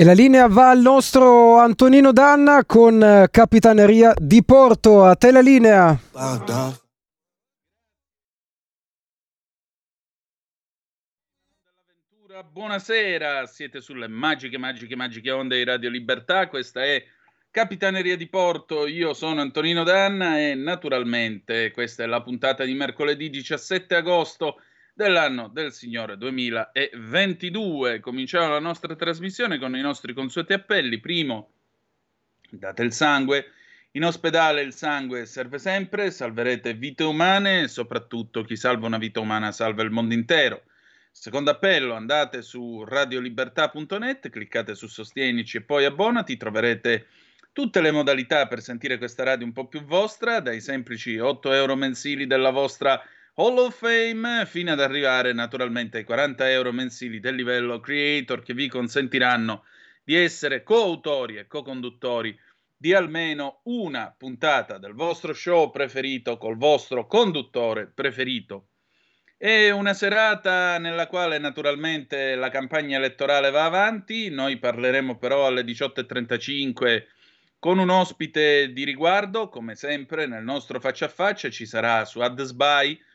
E la linea va al nostro Antonino Danna con eh, Capitaneria di Porto. A te la linea. Buonasera, siete sulle magiche, magiche, magiche onde di Radio Libertà. Questa è Capitaneria di Porto. Io sono Antonino Danna e naturalmente questa è la puntata di mercoledì 17 agosto dell'anno del Signore 2022. Cominciamo la nostra trasmissione con i nostri consueti appelli. Primo, date il sangue. In ospedale il sangue serve sempre, salverete vite umane, soprattutto chi salva una vita umana salva il mondo intero. Secondo appello, andate su radiolibertà.net, cliccate su Sostienici e poi abbonati, troverete tutte le modalità per sentire questa radio un po' più vostra, dai semplici 8 euro mensili della vostra Hall of Fame fino ad arrivare naturalmente ai 40 euro mensili del livello creator che vi consentiranno di essere coautori e co-conduttori di almeno una puntata del vostro show preferito col vostro conduttore preferito. È una serata nella quale naturalmente la campagna elettorale va avanti, noi parleremo però alle 18.35 con un ospite di riguardo, come sempre nel nostro faccia a faccia ci sarà su AdSby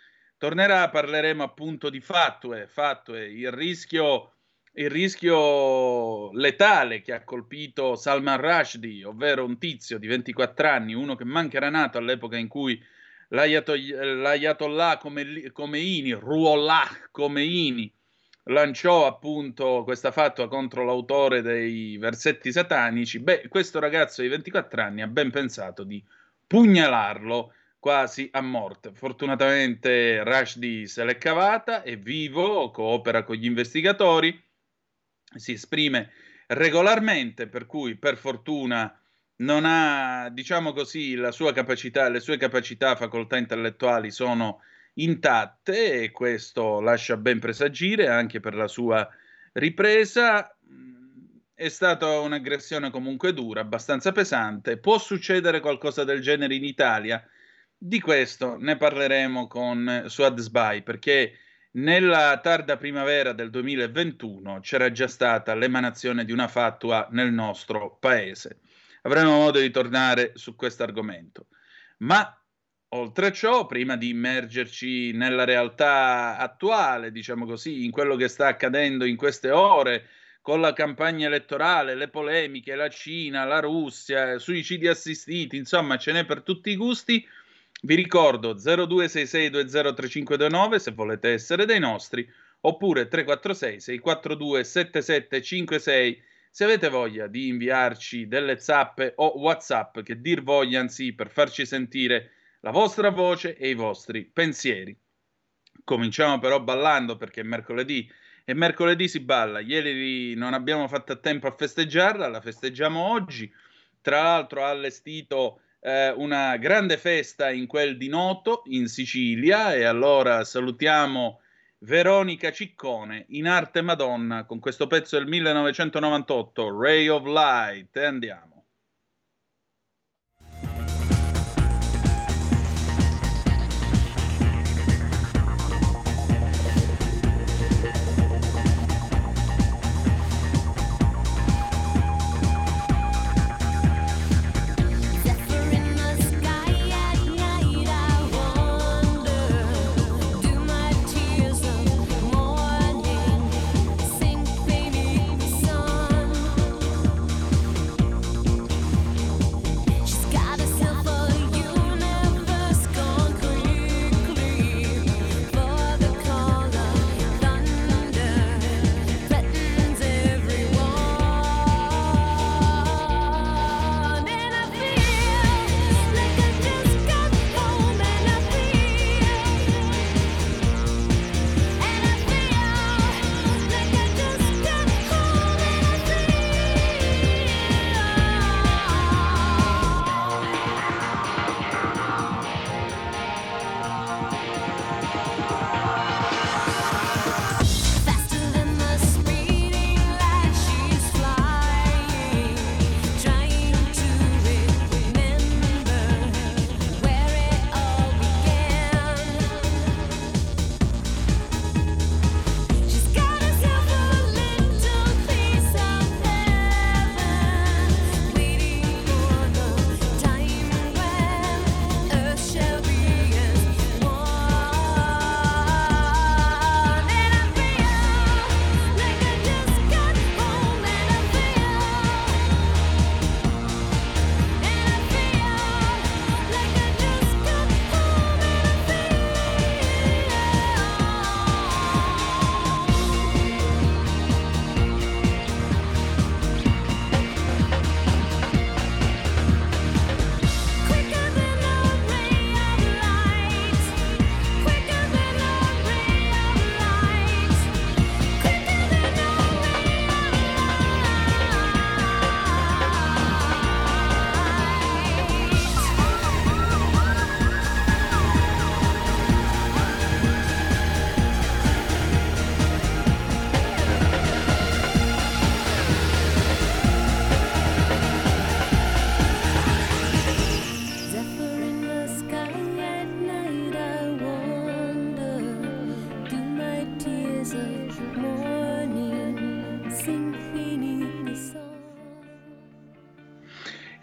tornerà, parleremo appunto di Fatue, Fatue il rischio, il rischio letale che ha colpito Salman Rushdie, ovvero un tizio di 24 anni, uno che manca era nato all'epoca in cui l'Ayatollah Khomeini, Ruollah Khomeini, lanciò appunto questa fatua contro l'autore dei versetti satanici, beh, questo ragazzo di 24 anni ha ben pensato di pugnalarlo quasi a morte. Fortunatamente Rushdie se l'è cavata, è vivo, coopera con gli investigatori, si esprime regolarmente, per cui per fortuna non ha, diciamo così, la sua capacità, le sue capacità, facoltà intellettuali sono intatte e questo lascia ben presagire anche per la sua ripresa. È stata un'aggressione comunque dura, abbastanza pesante. Può succedere qualcosa del genere in Italia? Di questo ne parleremo con Suad Sbai perché nella tarda primavera del 2021 c'era già stata l'emanazione di una fatua nel nostro paese. Avremo modo di tornare su questo argomento. Ma oltre a ciò, prima di immergerci nella realtà attuale, diciamo così, in quello che sta accadendo in queste ore, con la campagna elettorale, le polemiche, la Cina, la Russia, suicidi assistiti, insomma, ce n'è per tutti i gusti. Vi ricordo 0266203529 se volete essere dei nostri, oppure 346 642 7756 se avete voglia di inviarci delle zappe o WhatsApp che dir vogliansi per farci sentire la vostra voce e i vostri pensieri. Cominciamo però ballando perché è mercoledì e mercoledì si balla. Ieri non abbiamo fatto tempo a festeggiarla, la festeggiamo oggi. Tra l'altro ha allestito eh, una grande festa in quel di Noto, in Sicilia, e allora salutiamo Veronica Ciccone in arte Madonna con questo pezzo del 1998, Ray of Light, e andiamo.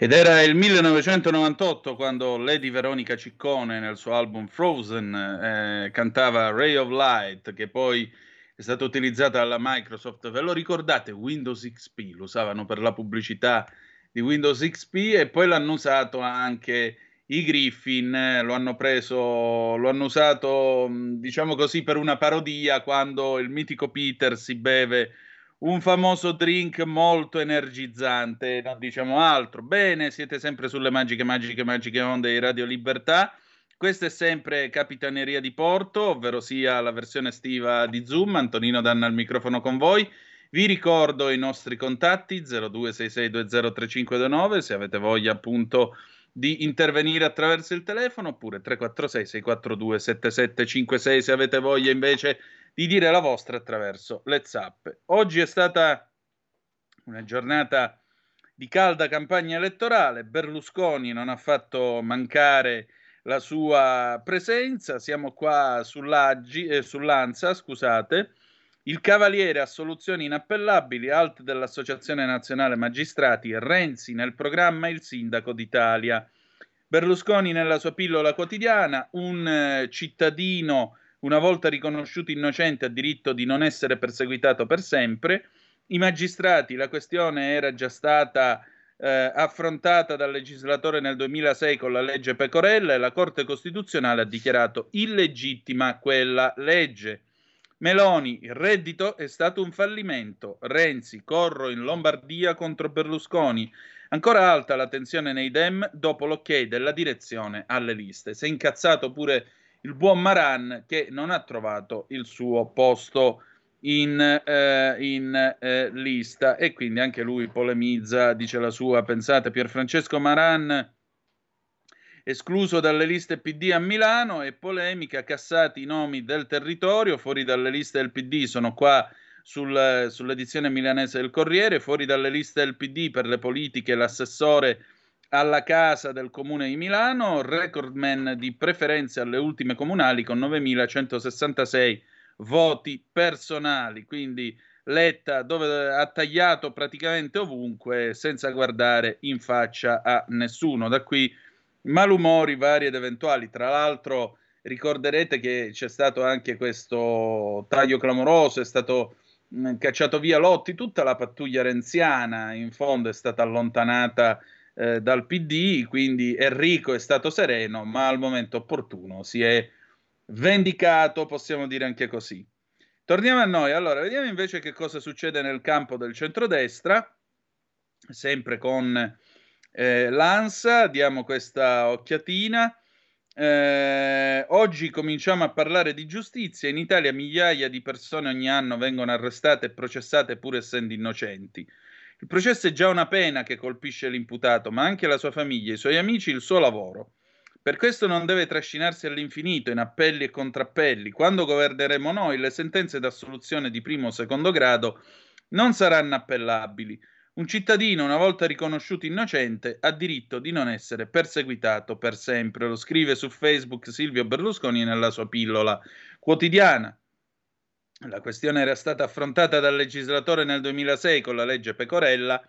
Ed era il 1998 quando Lady Veronica Ciccone nel suo album Frozen eh, cantava Ray of Light, che poi è stata utilizzata dalla Microsoft. Ve lo ricordate? Windows XP lo usavano per la pubblicità di Windows XP e poi l'hanno usato anche i Griffin, lo hanno preso, lo hanno usato, diciamo così, per una parodia quando il mitico Peter si beve un famoso drink molto energizzante, non diciamo altro. Bene, siete sempre sulle magiche, magiche, magiche onde di Radio Libertà. Questa è sempre Capitaneria di Porto, ovvero sia la versione estiva di Zoom. Antonino Danna al microfono con voi. Vi ricordo i nostri contatti 0266203529 se avete voglia appunto di intervenire attraverso il telefono oppure 346 642 7756 se avete voglia invece di dire la vostra attraverso le zappe. Oggi è stata una giornata di calda campagna elettorale, Berlusconi non ha fatto mancare la sua presenza, siamo qua eh, sull'Ansa, scusate, il Cavaliere a soluzioni inappellabili, alt dell'Associazione Nazionale Magistrati, Renzi nel programma Il Sindaco d'Italia. Berlusconi nella sua pillola quotidiana, un eh, cittadino una volta riconosciuto innocente ha diritto di non essere perseguitato per sempre. I magistrati, la questione era già stata eh, affrontata dal legislatore nel 2006 con la legge Pecorella e la Corte Costituzionale ha dichiarato illegittima quella legge. Meloni, il reddito è stato un fallimento. Renzi, corro in Lombardia contro Berlusconi. Ancora alta la tensione nei Dem dopo l'ok della direzione alle liste. Si è incazzato pure il buon Maran che non ha trovato il suo posto in, eh, in eh, lista e quindi anche lui polemizza, dice la sua. Pensate, Pierfrancesco Maran escluso dalle liste PD a Milano e polemica, cassati i nomi del territorio, fuori dalle liste del PD, sono qua sul, sull'edizione milanese del Corriere, fuori dalle liste del PD per le politiche l'assessore alla casa del comune di Milano, recordman di preferenze alle ultime comunali con 9.166 voti personali, quindi Letta dove ha tagliato praticamente ovunque senza guardare in faccia a nessuno. Da qui malumori vari ed eventuali. Tra l'altro ricorderete che c'è stato anche questo taglio clamoroso, è stato mm, cacciato via Lotti, tutta la pattuglia renziana in fondo è stata allontanata eh, dal PD, quindi Enrico è stato sereno, ma al momento opportuno si è vendicato, possiamo dire anche così. Torniamo a noi, allora vediamo invece che cosa succede nel campo del centrodestra, sempre con eh, l'ANSA, diamo questa occhiatina. Eh, oggi cominciamo a parlare di giustizia. In Italia migliaia di persone ogni anno vengono arrestate e processate pur essendo innocenti. Il processo è già una pena che colpisce l'imputato, ma anche la sua famiglia, i suoi amici, il suo lavoro. Per questo non deve trascinarsi all'infinito in appelli e contrappelli. Quando governeremo noi, le sentenze d'assoluzione di primo o secondo grado non saranno appellabili. Un cittadino, una volta riconosciuto innocente, ha diritto di non essere perseguitato per sempre. Lo scrive su Facebook Silvio Berlusconi nella sua pillola quotidiana. La questione era stata affrontata dal legislatore nel 2006 con la legge Pecorella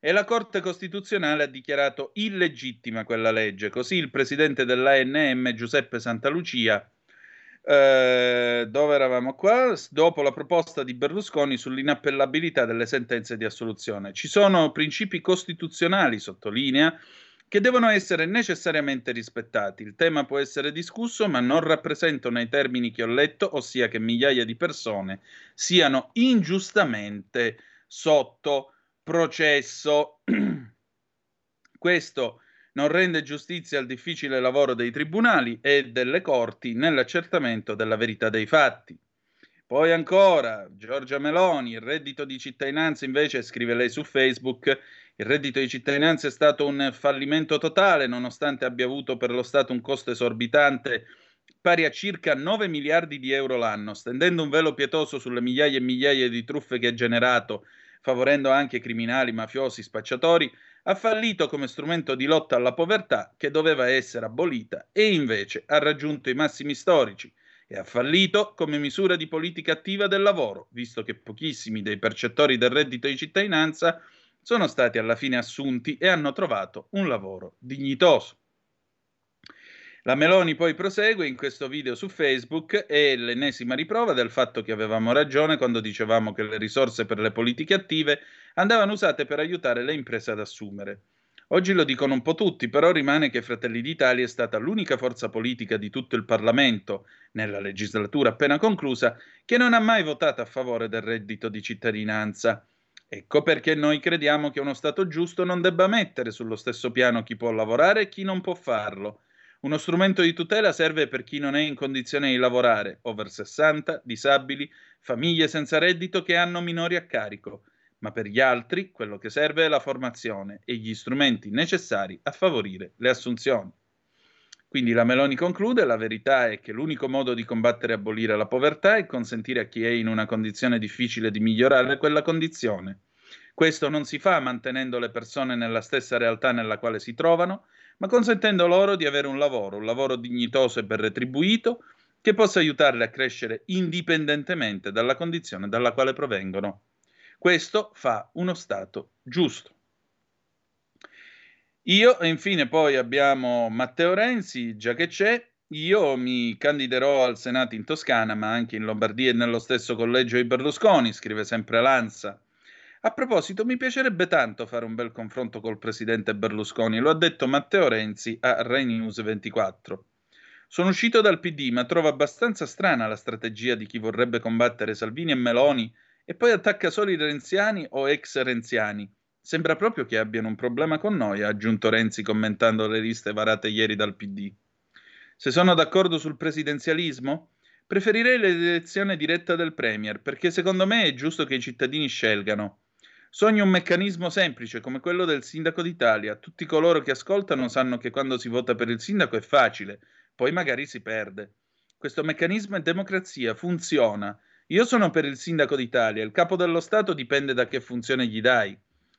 e la Corte Costituzionale ha dichiarato illegittima quella legge. Così il presidente dell'ANM Giuseppe Santalucia, eh, dove eravamo qua, dopo la proposta di Berlusconi sull'inappellabilità delle sentenze di assoluzione. Ci sono principi costituzionali, sottolinea, che devono essere necessariamente rispettati. Il tema può essere discusso, ma non rappresentano i termini che ho letto, ossia che migliaia di persone siano ingiustamente sotto processo. Questo non rende giustizia al difficile lavoro dei tribunali e delle corti nell'accertamento della verità dei fatti. Poi ancora, Giorgia Meloni, il reddito di cittadinanza invece, scrive lei su Facebook, il reddito di cittadinanza è stato un fallimento totale, nonostante abbia avuto per lo Stato un costo esorbitante pari a circa 9 miliardi di euro l'anno, stendendo un velo pietoso sulle migliaia e migliaia di truffe che ha generato, favorendo anche criminali, mafiosi, spacciatori, ha fallito come strumento di lotta alla povertà che doveva essere abolita e invece ha raggiunto i massimi storici e ha fallito come misura di politica attiva del lavoro, visto che pochissimi dei percettori del reddito di cittadinanza sono stati alla fine assunti e hanno trovato un lavoro dignitoso. La Meloni poi prosegue in questo video su Facebook è l'ennesima riprova del fatto che avevamo ragione quando dicevamo che le risorse per le politiche attive andavano usate per aiutare le imprese ad assumere. Oggi lo dicono un po' tutti, però rimane che Fratelli d'Italia è stata l'unica forza politica di tutto il Parlamento, nella legislatura appena conclusa, che non ha mai votato a favore del reddito di cittadinanza. Ecco perché noi crediamo che uno Stato giusto non debba mettere sullo stesso piano chi può lavorare e chi non può farlo uno strumento di tutela serve per chi non è in condizione di lavorare, over 60, disabili, famiglie senza reddito che hanno minori a carico, ma per gli altri quello che serve è la formazione e gli strumenti necessari a favorire le assunzioni. Quindi la Meloni conclude, la verità è che l'unico modo di combattere e abolire la povertà è consentire a chi è in una condizione difficile di migliorare quella condizione. Questo non si fa mantenendo le persone nella stessa realtà nella quale si trovano, ma consentendo loro di avere un lavoro, un lavoro dignitoso e ben retribuito, che possa aiutarle a crescere indipendentemente dalla condizione dalla quale provengono. Questo fa uno Stato giusto. Io, e infine poi abbiamo Matteo Renzi, già che c'è, io mi candiderò al Senato in Toscana, ma anche in Lombardia e nello stesso collegio di Berlusconi, scrive sempre Lanza. A proposito, mi piacerebbe tanto fare un bel confronto col presidente Berlusconi, lo ha detto Matteo Renzi a Rai News 24. Sono uscito dal PD, ma trovo abbastanza strana la strategia di chi vorrebbe combattere Salvini e Meloni e poi attacca solo i renziani o ex renziani. Sembra proprio che abbiano un problema con noi, ha aggiunto Renzi commentando le liste varate ieri dal PD. Se sono d'accordo sul presidenzialismo? Preferirei l'elezione diretta del Premier, perché secondo me è giusto che i cittadini scelgano. Sogno un meccanismo semplice come quello del sindaco d'Italia. Tutti coloro che ascoltano sanno che quando si vota per il sindaco è facile, poi magari si perde. Questo meccanismo è democrazia, funziona. Io sono per il sindaco d'Italia, il capo dello Stato dipende da che funzione gli dai.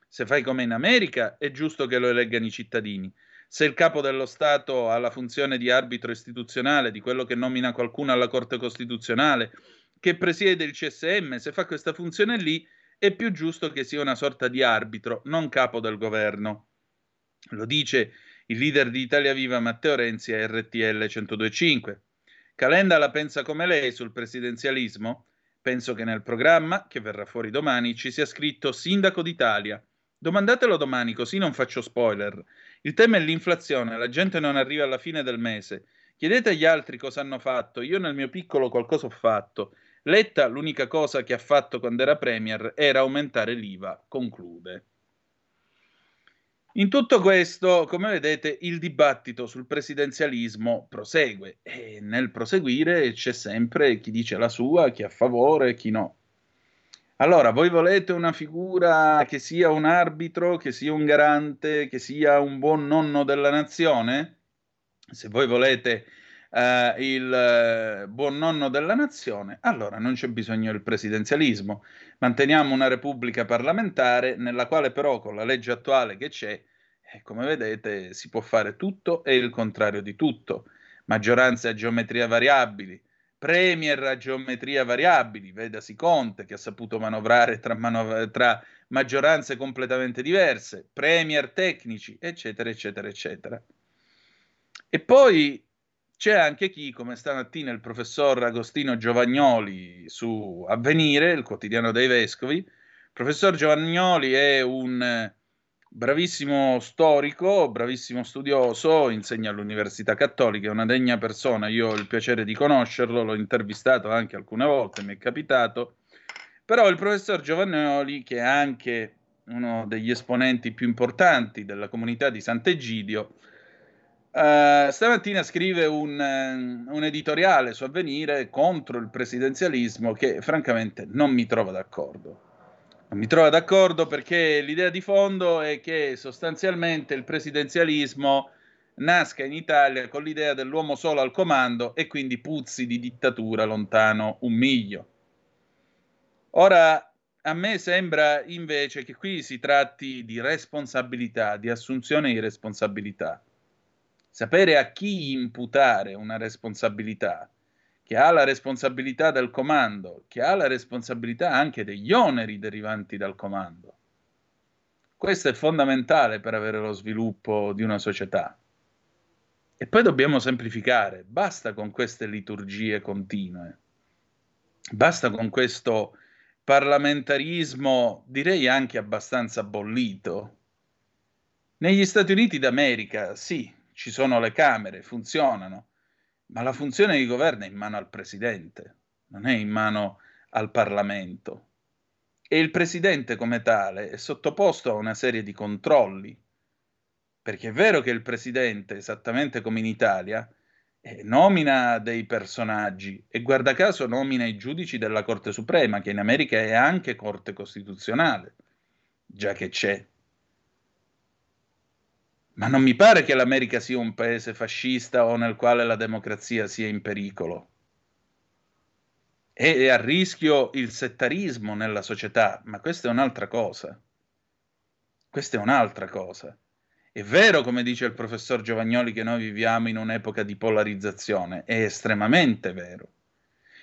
Se fai come in America, è giusto che lo eleggano i cittadini. Se il capo dello Stato ha la funzione di arbitro istituzionale, di quello che nomina qualcuno alla Corte Costituzionale, che presiede il CSM, se fa questa funzione lì, è più giusto che sia una sorta di arbitro, non capo del governo. Lo dice il leader di Italia Viva Matteo Renzi a RTL 1025. Calenda la pensa come lei sul presidenzialismo? Penso che nel programma, che verrà fuori domani, ci sia scritto Sindaco d'Italia. Domandatelo domani, così non faccio spoiler. Il tema è l'inflazione, la gente non arriva alla fine del mese. Chiedete agli altri cosa hanno fatto, io nel mio piccolo qualcosa ho fatto. Letta l'unica cosa che ha fatto quando era Premier era aumentare l'IVA, conclude. In tutto questo, come vedete, il dibattito sul presidenzialismo prosegue e nel proseguire c'è sempre chi dice la sua, chi a favore, chi no. Allora, voi volete una figura che sia un arbitro, che sia un garante, che sia un buon nonno della nazione? Se voi volete eh, il eh, buon nonno della nazione, allora non c'è bisogno del presidenzialismo. Manteniamo una repubblica parlamentare nella quale però con la legge attuale che c'è, eh, come vedete, si può fare tutto e il contrario di tutto. Maggioranze a geometria variabili, premier a geometria variabili, vedasi Conte che ha saputo manovrare tra, manov- tra maggioranze completamente diverse, premier tecnici, eccetera, eccetera, eccetera. E poi c'è anche chi, come stamattina il professor Agostino Giovagnoli su Avvenire, il quotidiano dei vescovi, il professor Giovagnoli è un bravissimo storico, bravissimo studioso, insegna all'Università Cattolica, è una degna persona, io ho il piacere di conoscerlo, l'ho intervistato anche alcune volte, mi è capitato, però il professor Giovagnoli, che è anche uno degli esponenti più importanti della comunità di Sant'Egidio, Uh, stamattina scrive un, un, editoriale su Avvenire contro il presidenzialismo che francamente non mi trova d'accordo. Non mi trova d'accordo perché l'idea di fondo è che sostanzialmente il presidenzialismo nasca in Italia con l'idea dell'uomo solo al comando e quindi puzzi di dittatura lontano un miglio. Ora, a me sembra invece che qui si tratti di responsabilità, di assunzione di responsabilità sapere a chi imputare una responsabilità, che ha la responsabilità del comando, che ha la responsabilità anche degli oneri derivanti dal comando. Questo è fondamentale per avere lo sviluppo di una società. E poi dobbiamo semplificare, basta con queste liturgie continue, basta con questo parlamentarismo, direi anche abbastanza bollito. Negli Stati Uniti d'America, sì, ci sono le Camere, funzionano, ma la funzione di governo è in mano al Presidente, non è in mano al Parlamento. E il Presidente come tale è sottoposto a una serie di controlli, perché è vero che il Presidente, esattamente come in Italia, eh, nomina dei personaggi e guarda caso nomina i giudici della Corte Suprema, che in America è anche Corte Costituzionale, già che c'è. Ma non mi pare che l'America sia un paese fascista o nel quale la democrazia sia in pericolo. È a rischio il settarismo nella società, ma questa è un'altra cosa. Questa è un'altra cosa. È vero, come dice il professor Giovagnoli, che noi viviamo in un'epoca di polarizzazione, è estremamente vero.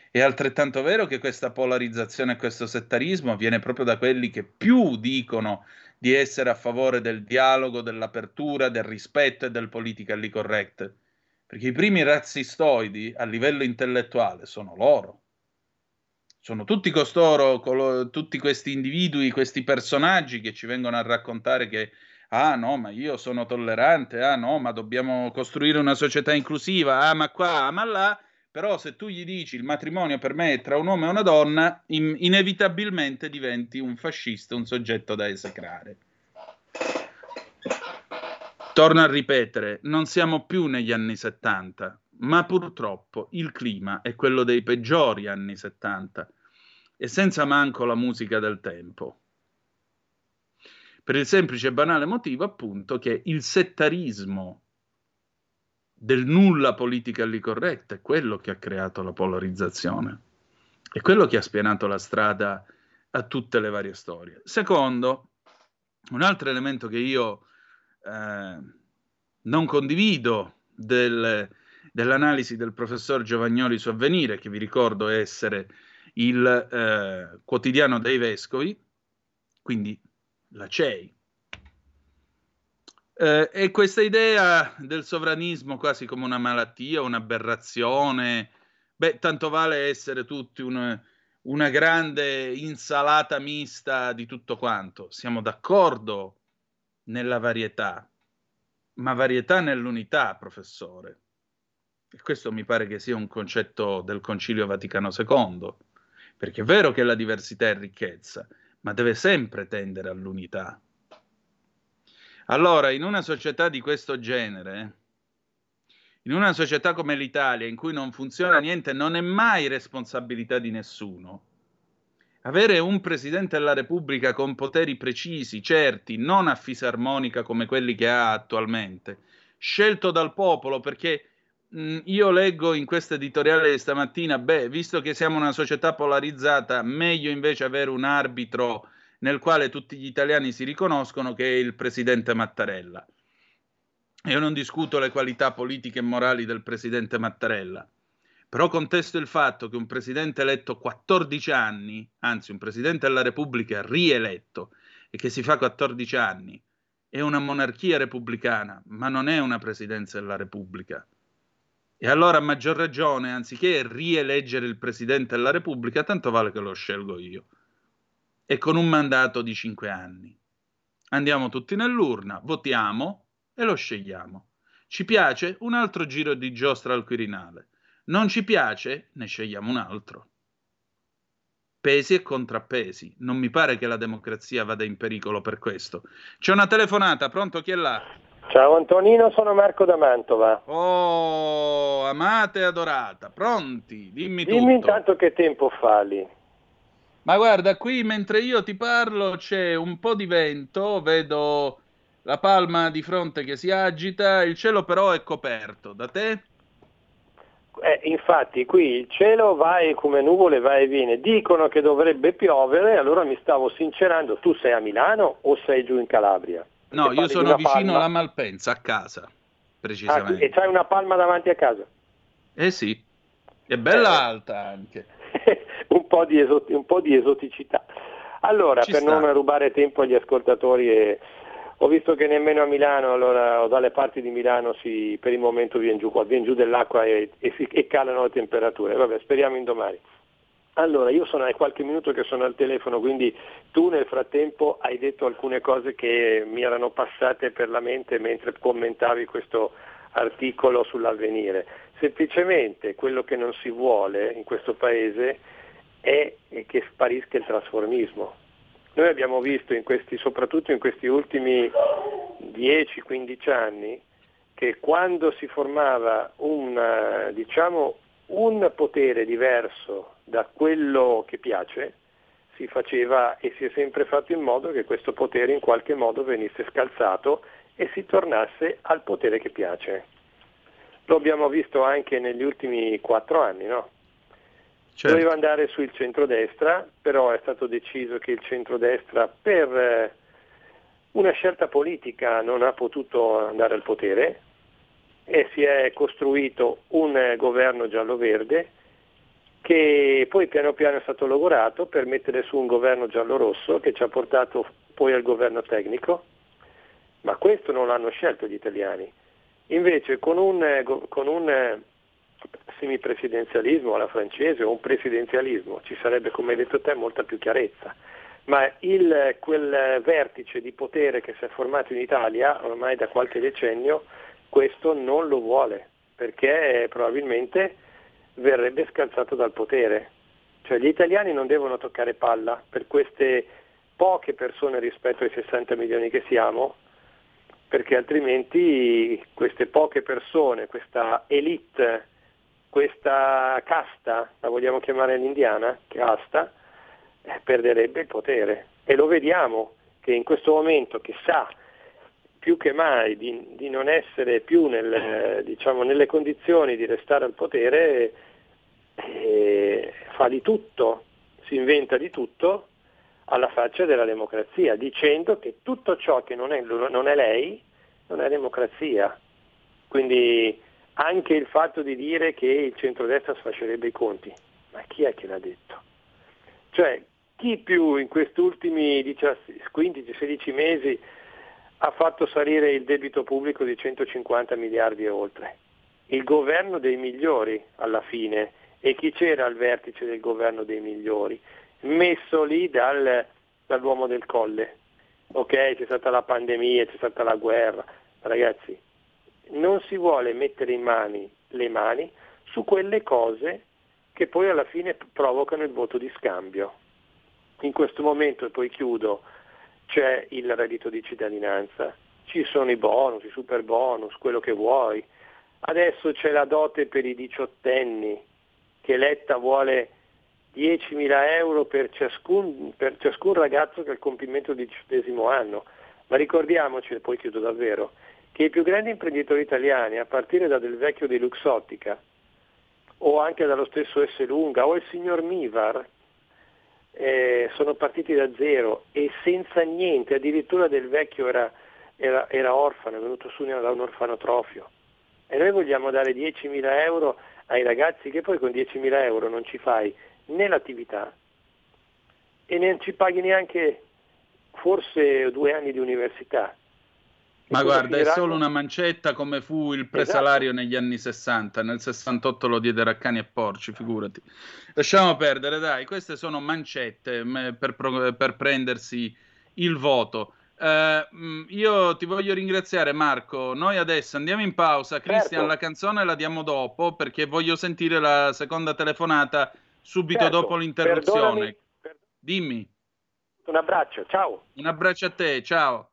È altrettanto vero che questa polarizzazione e questo settarismo viene proprio da quelli che più dicono di essere a favore del dialogo, dell'apertura, del rispetto e del politically correct. Perché i primi razzistoidi a livello intellettuale sono loro. Sono tutti costoro, colo, tutti questi individui, questi personaggi che ci vengono a raccontare che ah no, ma io sono tollerante, ah no, ma dobbiamo costruire una società inclusiva, ah ma qua, ah ma là, però se tu gli dici il matrimonio per me è tra un uomo e una donna, in- inevitabilmente diventi un fascista, un soggetto da esecrare. Torno a ripetere, non siamo più negli anni 70, ma purtroppo il clima è quello dei peggiori anni 70 e senza manco la musica del tempo per il semplice e banale motivo appunto che il settarismo del nulla politically correct è quello che ha creato la polarizzazione, è quello che ha spianato la strada a tutte le varie storie. Secondo, un altro elemento che io eh, non condivido del, dell'analisi del professor Giovagnoli su Avvenire, che vi ricordo essere il eh, quotidiano dei vescovi, quindi la CEI. Eh, e questa idea del sovranismo quasi come una malattia, un'aberrazione, beh, tanto vale essere tutti un, una grande insalata mista di tutto quanto. Siamo d'accordo nella varietà, ma varietà nell'unità, professore. E questo mi pare che sia un concetto del Concilio Vaticano II, perché è vero che la diversità è ricchezza, ma deve sempre tendere all'unità. Allora, in una società di questo genere, in una società come l'Italia, in cui non funziona niente, non è mai responsabilità di nessuno. Avere un Presidente della Repubblica con poteri precisi, certi, non a fisarmonica come quelli che ha attualmente, scelto dal popolo perché Mm, io leggo in questo editoriale di stamattina, beh, visto che siamo una società polarizzata, meglio invece avere un arbitro nel quale tutti gli italiani si riconoscono che è il presidente Mattarella. Io non discuto le qualità politiche e morali del presidente Mattarella, però contesto il fatto che un presidente eletto 14 anni, anzi un presidente della Repubblica rieletto e che si fa 14 anni, è una monarchia repubblicana, ma non è una presidenza della Repubblica. E allora a maggior ragione, anziché rieleggere il Presidente della Repubblica, tanto vale che lo scelgo io. E con un mandato di cinque anni. Andiamo tutti nell'urna, votiamo e lo scegliamo. Ci piace un altro giro di giostra al Quirinale. Non ci piace, ne scegliamo un altro. Pesi e contrappesi. Non mi pare che la democrazia vada in pericolo per questo. C'è una telefonata, pronto chi è là? Ciao Antonino, sono Marco da Mantova. Oh, amata e adorata, pronti? Dimmi, Dimmi tutto. intanto che tempo fa lì. Ma guarda, qui mentre io ti parlo c'è un po' di vento, vedo la palma di fronte che si agita, il cielo però è coperto. Da te? Eh, infatti qui il cielo va e come nuvole va e viene. Dicono che dovrebbe piovere, allora mi stavo sincerando, tu sei a Milano o sei giù in Calabria? No, io sono vicino palma. alla Malpensa, a casa, precisamente. Ah, e c'hai una palma davanti a casa? Eh sì, è bella eh. alta anche. un, po esot- un, po di esoticità. Allora, Ci per sta. non rubare tempo agli ascoltatori, eh, ho visto che nemmeno a Milano, allora, o dalle parti di Milano si, per il momento viene giù, viene giù dell'acqua e, e, si, e calano le temperature. Vabbè, speriamo in domani. Allora, io sono a qualche minuto che sono al telefono, quindi tu nel frattempo hai detto alcune cose che mi erano passate per la mente mentre commentavi questo articolo sull'avvenire. Semplicemente quello che non si vuole in questo Paese è che sparisca il trasformismo. Noi abbiamo visto in questi, soprattutto in questi ultimi 10-15 anni che quando si formava un, diciamo, un potere diverso da quello che piace, si faceva e si è sempre fatto in modo che questo potere in qualche modo venisse scalzato e si tornasse al potere che piace. Lo abbiamo visto anche negli ultimi quattro anni, no? Certo. Doveva andare sul centrodestra, però è stato deciso che il centrodestra per eh, una scelta politica non ha potuto andare al potere e si è costruito un eh, governo giallo-verde che poi piano piano è stato lavorato per mettere su un governo giallo-rosso che ci ha portato poi al governo tecnico, ma questo non l'hanno scelto gli italiani. Invece con un, eh, con un semipresidenzialismo alla francese o un presidenzialismo, ci sarebbe, come hai detto te, molta più chiarezza. Ma il, quel vertice di potere che si è formato in Italia ormai da qualche decennio, questo non lo vuole, perché probabilmente verrebbe scalzato dal potere. Cioè gli italiani non devono toccare palla per queste poche persone rispetto ai 60 milioni che siamo, perché altrimenti queste poche persone, questa elite questa casta, la vogliamo chiamare l'indiana, casta, eh, perderebbe il potere. E lo vediamo che in questo momento che sa più che mai di, di non essere più nel, diciamo, nelle condizioni di restare al potere, eh, fa di tutto, si inventa di tutto alla faccia della democrazia, dicendo che tutto ciò che non è, non è lei non è democrazia. Quindi anche il fatto di dire che il centrodestra sfascerebbe i conti. Ma chi è che l'ha detto? Cioè, chi più in questi ultimi 15-16 mesi ha fatto salire il debito pubblico di 150 miliardi e oltre? Il governo dei migliori alla fine e chi c'era al vertice del governo dei migliori, messo lì dal, dall'uomo del colle. Ok, c'è stata la pandemia, c'è stata la guerra, ragazzi, non si vuole mettere in mani le mani su quelle cose che poi alla fine provocano il voto di scambio. In questo momento, e poi chiudo, c'è il reddito di cittadinanza, ci sono i bonus, i super bonus, quello che vuoi. Adesso c'è la dote per i diciottenni, che Letta vuole 10.000 euro per ciascun, per ciascun ragazzo che ha il compimento del diciottesimo anno. Ma ricordiamoci, e poi chiudo davvero, che i più grandi imprenditori italiani, a partire da Del Vecchio di Luxottica, o anche dallo stesso S. Lunga, o il signor Mivar, eh, sono partiti da zero e senza niente, addirittura Del Vecchio era, era, era orfano, è venuto su da un orfanotrofio. E noi vogliamo dare 10.000 euro ai ragazzi che poi con 10.000 euro non ci fai né l'attività e non ci paghi neanche forse due anni di università. Ma guarda, è solo una mancetta come fu il presalario esatto. negli anni 60, nel 68 lo diedero a cani e porci, figurati. Lasciamo perdere, dai, queste sono mancette per, per prendersi il voto. Uh, io ti voglio ringraziare Marco, noi adesso andiamo in pausa, Cristian certo. la canzone la diamo dopo perché voglio sentire la seconda telefonata subito certo. dopo l'interruzione. Perdonami. Dimmi. Un abbraccio, ciao. Un abbraccio a te, ciao.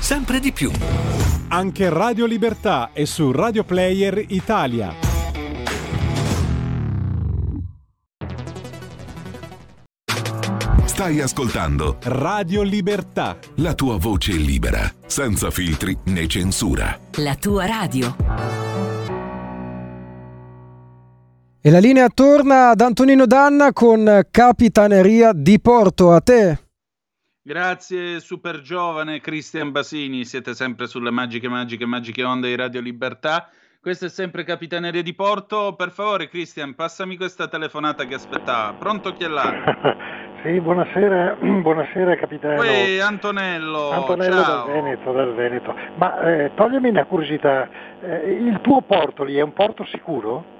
sempre di più. Anche Radio Libertà è su Radio Player Italia. Stai ascoltando Radio Libertà. la tua voce libera, senza filtri né censura. La tua radio. E la linea torna ad Antonino Danna con Capitaneria di Porto. A te. Grazie super giovane Cristian Basini, siete sempre sulle magiche, magiche, magiche onde di Radio Libertà. Questo è sempre Capitaneria di Porto. Per favore Cristian, passami questa telefonata che aspettava. Pronto chi è là? Sì, buonasera, buonasera capitano. Uè, Antonello, Antonello ciao. dal Veneto, dal Veneto. Ma eh, toglimi una curiosità, eh, il tuo porto lì è un porto sicuro?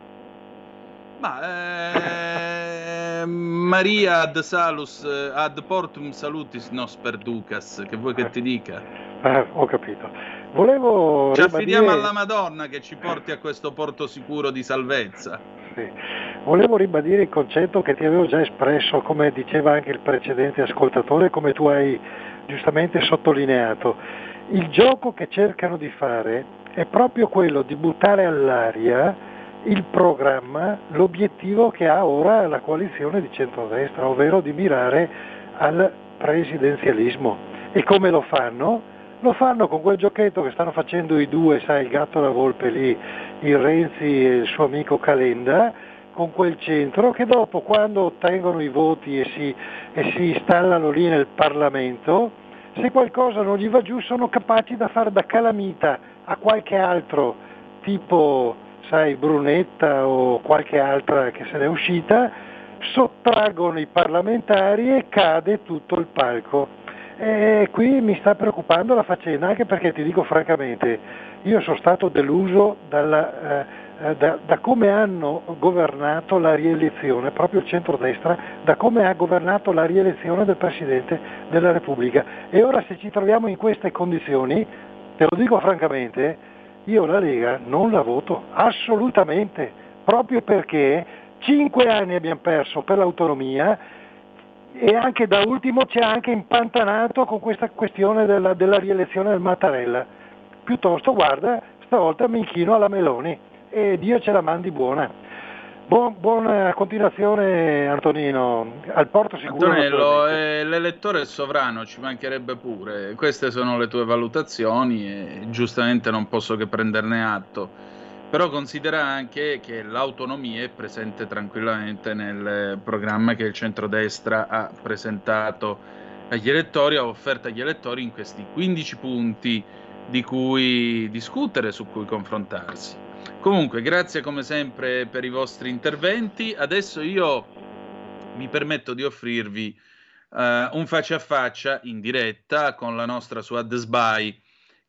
Ma eh, Maria ad salus eh, ad portum salutis nos perducas, che vuoi che ti dica? Ah, ho capito. Volevo Ci affidiamo ribadire- alla Madonna che ci porti a questo porto sicuro di salvezza. Sì. Volevo ribadire il concetto che ti avevo già espresso, come diceva anche il precedente ascoltatore, come tu hai giustamente sottolineato. Il gioco che cercano di fare è proprio quello di buttare all'aria il programma, l'obiettivo che ha ora la coalizione di centrodestra, ovvero di mirare al presidenzialismo. E come lo fanno? Lo fanno con quel giochetto che stanno facendo i due, sai, il gatto e la volpe lì, il Renzi e il suo amico Calenda, con quel centro che dopo quando ottengono i voti e si, e si installano lì nel Parlamento, se qualcosa non gli va giù sono capaci da fare da calamita a qualche altro tipo, sai, Brunetta o qualche altra che se n'è uscita, sottraggono i parlamentari e cade tutto il palco. E qui mi sta preoccupando la faccenda, anche perché ti dico francamente, io sono stato deluso dalla, eh, da, da come hanno governato la rielezione, proprio il centrodestra, da come ha governato la rielezione del Presidente della Repubblica. E ora se ci troviamo in queste condizioni, te lo dico francamente, io la Lega non la voto, assolutamente, proprio perché cinque anni abbiamo perso per l'autonomia e anche da ultimo ci ha anche impantanato con questa questione della, della rielezione del Mattarella. Piuttosto, guarda, stavolta mi inchino alla Meloni e Dio ce la mandi buona. Buon- buona continuazione Antonino, al porto sicuro. Antonello, eh, l'elettore è sovrano, ci mancherebbe pure. Queste sono le tue valutazioni e giustamente non posso che prenderne atto. Però considera anche che l'autonomia è presente tranquillamente nel programma che il centrodestra ha presentato agli elettori, ha offerto agli elettori in questi 15 punti di cui discutere, su cui confrontarsi. Comunque, grazie come sempre per i vostri interventi. Adesso io mi permetto di offrirvi eh, un faccia a faccia in diretta con la nostra Suad Sbai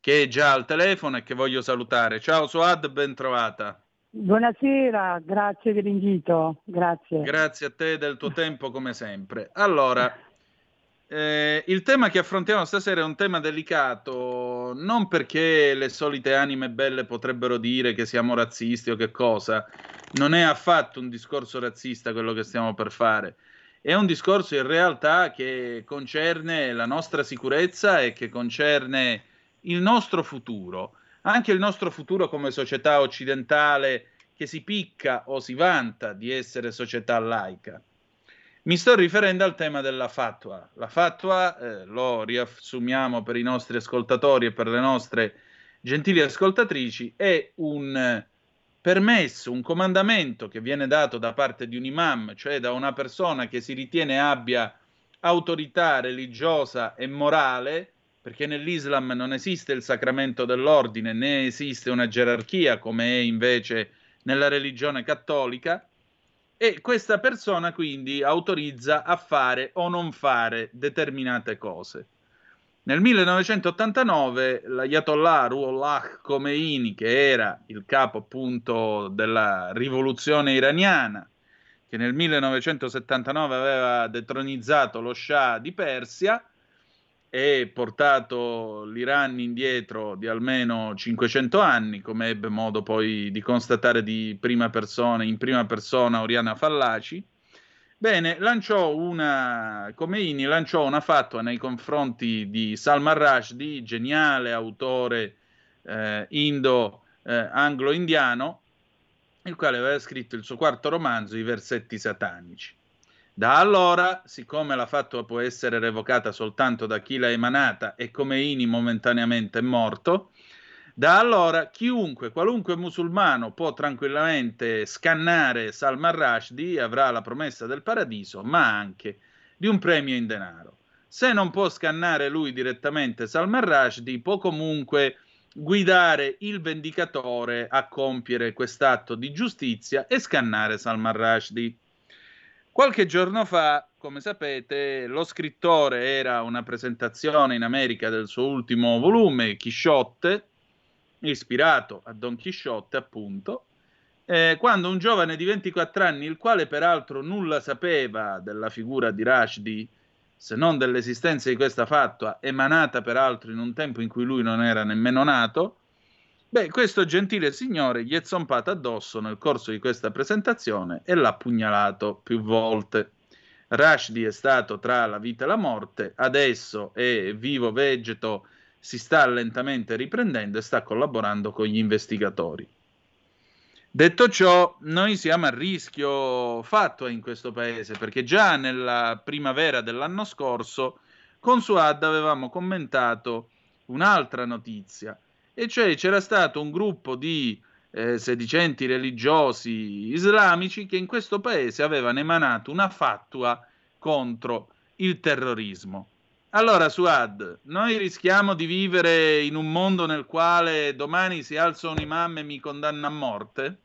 che è già al telefono e che voglio salutare. Ciao Suad, ben trovata. Buonasera, grazie dell'invito, grazie. Grazie a te del tuo tempo come sempre. Allora, eh, il tema che affrontiamo stasera è un tema delicato, non perché le solite anime belle potrebbero dire che siamo razzisti o che cosa, non è affatto un discorso razzista quello che stiamo per fare, è un discorso in realtà che concerne la nostra sicurezza e che concerne il nostro futuro, anche il nostro futuro come società occidentale che si picca o si vanta di essere società laica. Mi sto riferendo al tema della fatwa. La fatwa, eh, lo riassumiamo per i nostri ascoltatori e per le nostre gentili ascoltatrici, è un eh, permesso, un comandamento che viene dato da parte di un imam, cioè da una persona che si ritiene abbia autorità religiosa e morale, perché nell'Islam non esiste il sacramento dell'ordine né esiste una gerarchia come è invece nella religione cattolica, e questa persona quindi autorizza a fare o non fare determinate cose. Nel 1989 l'Ayatollah Ruhollah Khomeini, che era il capo appunto della rivoluzione iraniana, che nel 1979 aveva detronizzato lo Shah di Persia e portato l'Iran indietro di almeno 500 anni, come ebbe modo poi di constatare di prima persona, in prima persona Oriana Fallaci, Bene, lanciò una, Khomeini lanciò una fatua nei confronti di Salman Rushdie, geniale autore eh, indo-anglo-indiano, eh, il quale aveva scritto il suo quarto romanzo, I versetti satanici. Da allora, siccome la fatua può essere revocata soltanto da chi l'ha emanata e Khomeini momentaneamente è morto, da allora chiunque, qualunque musulmano può tranquillamente scannare Salman Rushdie, avrà la promessa del paradiso, ma anche di un premio in denaro. Se non può scannare lui direttamente Salman Rushdie, può comunque guidare il vendicatore a compiere quest'atto di giustizia e scannare Salman Rushdie. Qualche giorno fa, come sapete, lo scrittore era una presentazione in America del suo ultimo volume, Chisciotte, ispirato a Don Chisciotte, appunto, eh, quando un giovane di 24 anni, il quale peraltro nulla sapeva della figura di Rashdi, se non dell'esistenza di questa fatua, emanata peraltro in un tempo in cui lui non era nemmeno nato, beh, questo gentile signore gli è zompato addosso nel corso di questa presentazione e l'ha pugnalato più volte. Rashdi è stato tra la vita e la morte, adesso è vivo vegeto si sta lentamente riprendendo e sta collaborando con gli investigatori. Detto ciò, noi siamo a rischio fatto in questo paese perché già nella primavera dell'anno scorso con Suad avevamo commentato un'altra notizia, e cioè c'era stato un gruppo di eh, sedicenti religiosi islamici che in questo paese avevano emanato una fatua contro il terrorismo. Allora, Suad, noi rischiamo di vivere in un mondo nel quale domani si alza un imam e mi condanna a morte?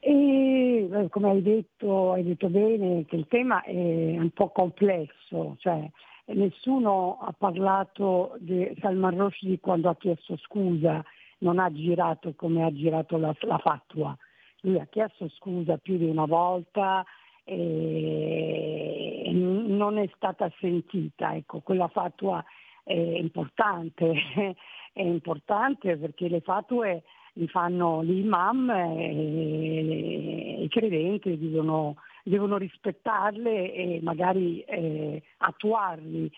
E eh, come hai detto, hai detto bene che il tema è un po' complesso, cioè nessuno ha parlato di Salman Rushdie quando ha chiesto scusa, non ha girato come ha girato la, la fatua. Lui ha chiesto scusa più di una volta, e non è stata sentita. Ecco, quella fatua è importante, è importante perché le fatue li fanno l'imam e i credenti devono, devono rispettarle e magari eh, attuarli.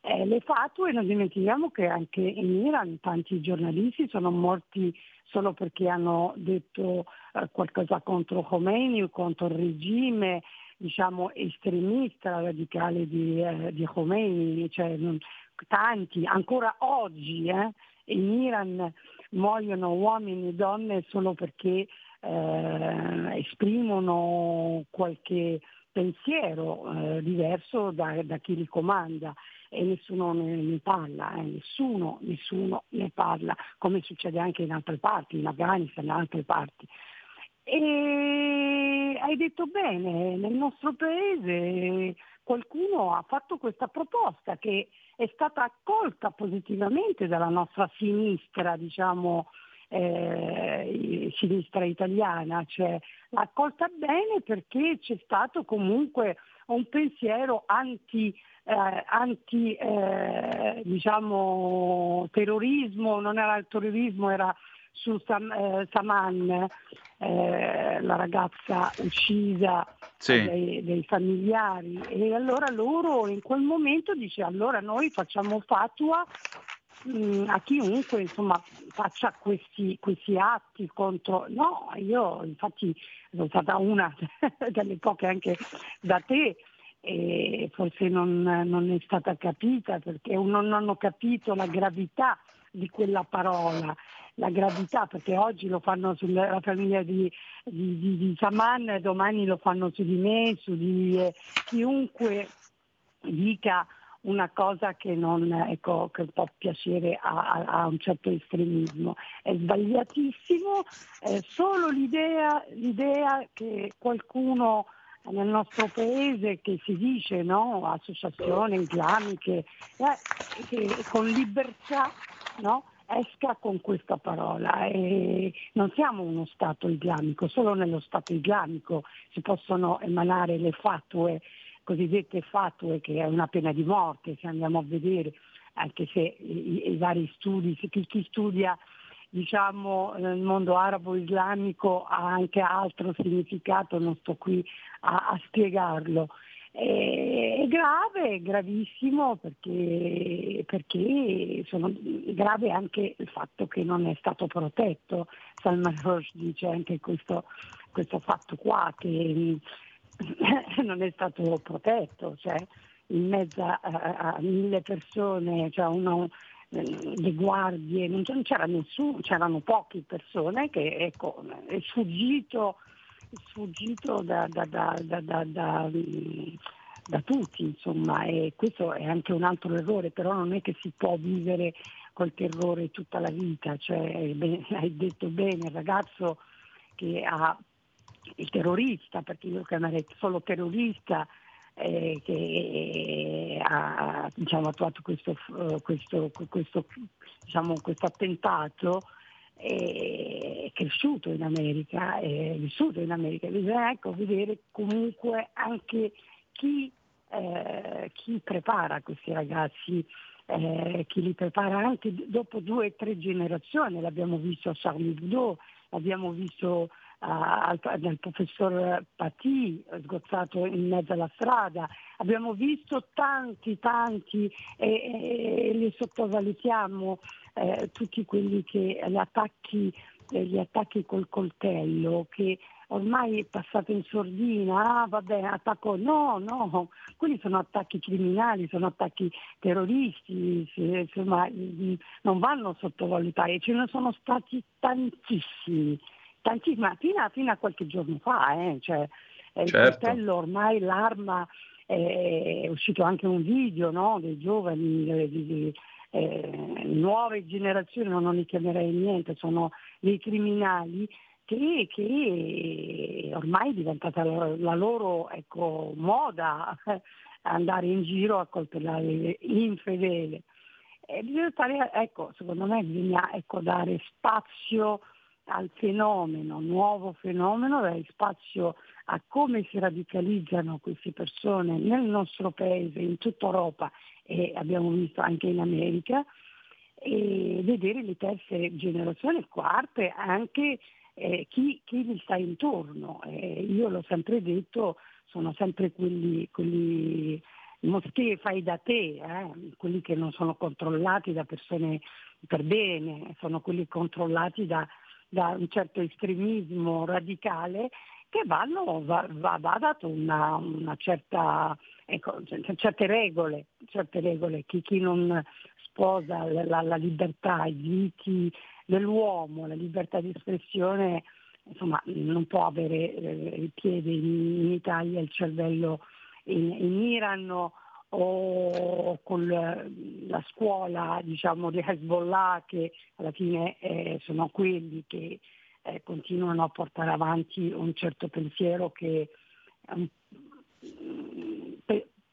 Eh, le fatue non dimentichiamo che anche in Iran tanti giornalisti sono morti solo perché hanno detto eh, qualcosa contro Khomeini o contro il regime diciamo, estremista radicale di, eh, di Khomeini, cioè, non, tanti, ancora oggi eh, in Iran muoiono uomini e donne solo perché eh, esprimono qualche pensiero eh, diverso da, da, chi li comanda e nessuno ne, ne parla, eh, nessuno, nessuno ne parla, come succede anche in altre parti, in Afghanistan, in altre parti. E hai detto bene, nel nostro paese qualcuno ha fatto questa proposta che è stata accolta positivamente dalla nostra sinistra, diciamo, eh, sinistra italiana, cioè l'ha accolta bene perché c'è stato comunque un pensiero anti, eh, anti eh, diciamo, terrorismo, non era il terrorismo, era su Sam, eh, Saman, eh, la ragazza uccisa sì. dai, dai, familiari e allora loro in quel momento dice allora noi facciamo fatua mh, mm, a chiunque insomma faccia questi, questi atti contro no io infatti sono stata una delle poche anche da te e forse non, non è stata capita perché non hanno capito la gravità di quella parola la gravità, perché oggi lo fanno sulla famiglia di, di, di, di Saman, domani lo fanno su di me, su di eh, chiunque dica una cosa che, non, ecco, che può piacere a, a, un certo estremismo. È sbagliatissimo, è solo l'idea, l'idea che qualcuno nel nostro paese che si dice no? associazioni islamiche, eh, che con libertà no? esca con questa parola. E non siamo uno Stato islamico, solo nello Stato islamico si possono emanare le fatue, cosiddette fatue, che è una pena di morte, se andiamo a vedere, anche se i, i vari studi, chi, chi studia diciamo, nel mondo arabo-islamico ha anche altro significato, non sto qui a, a spiegarlo. È grave, è gravissimo perché, perché sono, grave anche il fatto che non è stato protetto. Salman Rushdie dice anche questo, questo fatto qua che non è stato protetto, cioè in mezzo a, a mille persone, cioè uno, le guardie, non c'era nessuno, c'erano poche persone che ecco, è sfuggito sfuggito da, da, da, da, tutti, insomma, e questo è anche un altro errore, però non è che si può vivere col terrore tutta la vita, cioè, beh, hai detto bene, il ragazzo che ha il terrorista, perché io chiamerei solo terrorista, eh, che ha diciamo, attuato questo, questo, questo, diciamo, questo attentato, è cresciuto in America, è vissuto in America, bisogna ecco, vedere comunque anche chi, eh, chi prepara questi ragazzi, eh, chi li prepara anche dopo due o tre generazioni, l'abbiamo visto a Charlie Hebdo, l'abbiamo visto al, del professor Patti sgozzato in mezzo alla strada. Abbiamo visto tanti, tanti e, e li sottovalutiamo eh, tutti quelli che gli attacchi, eh, gli attacchi col coltello che ormai è passato in sordina, ah vabbè attacco, no, no, quelli sono attacchi criminali, sono attacchi terroristi, insomma non vanno sottovalutati, ce ne sono stati tantissimi, tantissimi, fino a, fino a qualche giorno fa, eh, cioè, eh, certo. il coltello ormai l'arma, eh, è uscito anche un video no, dei giovani, di, di, eh, nuove generazioni, no, non li chiamerei niente, sono dei criminali che, che ormai è diventata la, la loro ecco, moda andare in giro a coltellare l'infedele. E bisogna stare, ecco, secondo me bisogna ecco, dare spazio al fenomeno, nuovo fenomeno, dare spazio a come si radicalizzano queste persone nel nostro paese, in tutta Europa e abbiamo visto anche in America, e vedere le terze generazioni, quarte, anche eh, chi, chi, gli sta intorno. Eh, io l'ho sempre detto, sono sempre quelli, quelli moschee fai da te, eh, quelli che non sono controllati da persone per bene, sono quelli controllati da, da un certo estremismo radicale che vanno, va, va, va dato una, una certa, ecco, certe regole, certe regole. Chi, chi non sposa la, la, libertà, i diritti dell'uomo, la libertà di espressione, insomma, non può avere eh, il piede in, in, Italia il cervello in, in Iran o con la scuola diciamo, di Hezbollah che alla fine eh, sono quelli che eh, continuano a portare avanti un certo pensiero che è un,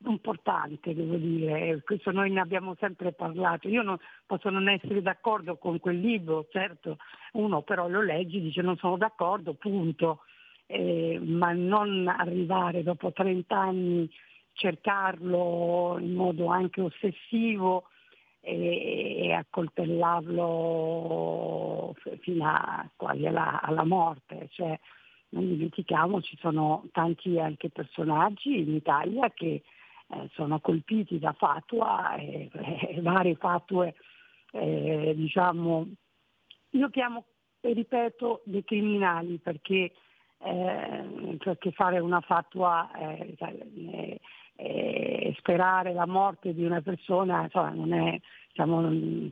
importante, devo dire, questo noi ne abbiamo sempre parlato. Io non, posso non essere d'accordo con quel libro, certo, uno però lo leggi e dice non sono d'accordo, punto, eh, ma non arrivare dopo 30 anni cercarlo in modo anche ossessivo e, e accoltellarlo fino a, quasi alla, alla morte. Cioè, non dimentichiamo, ci sono tanti anche personaggi in Italia che eh, sono colpiti da fatua e, e varie fatue, eh, diciamo, io chiamo, ripeto, dei criminali perché, eh, perché fare una fatua eh, sperare la morte di una persona, insomma, non è, siamo,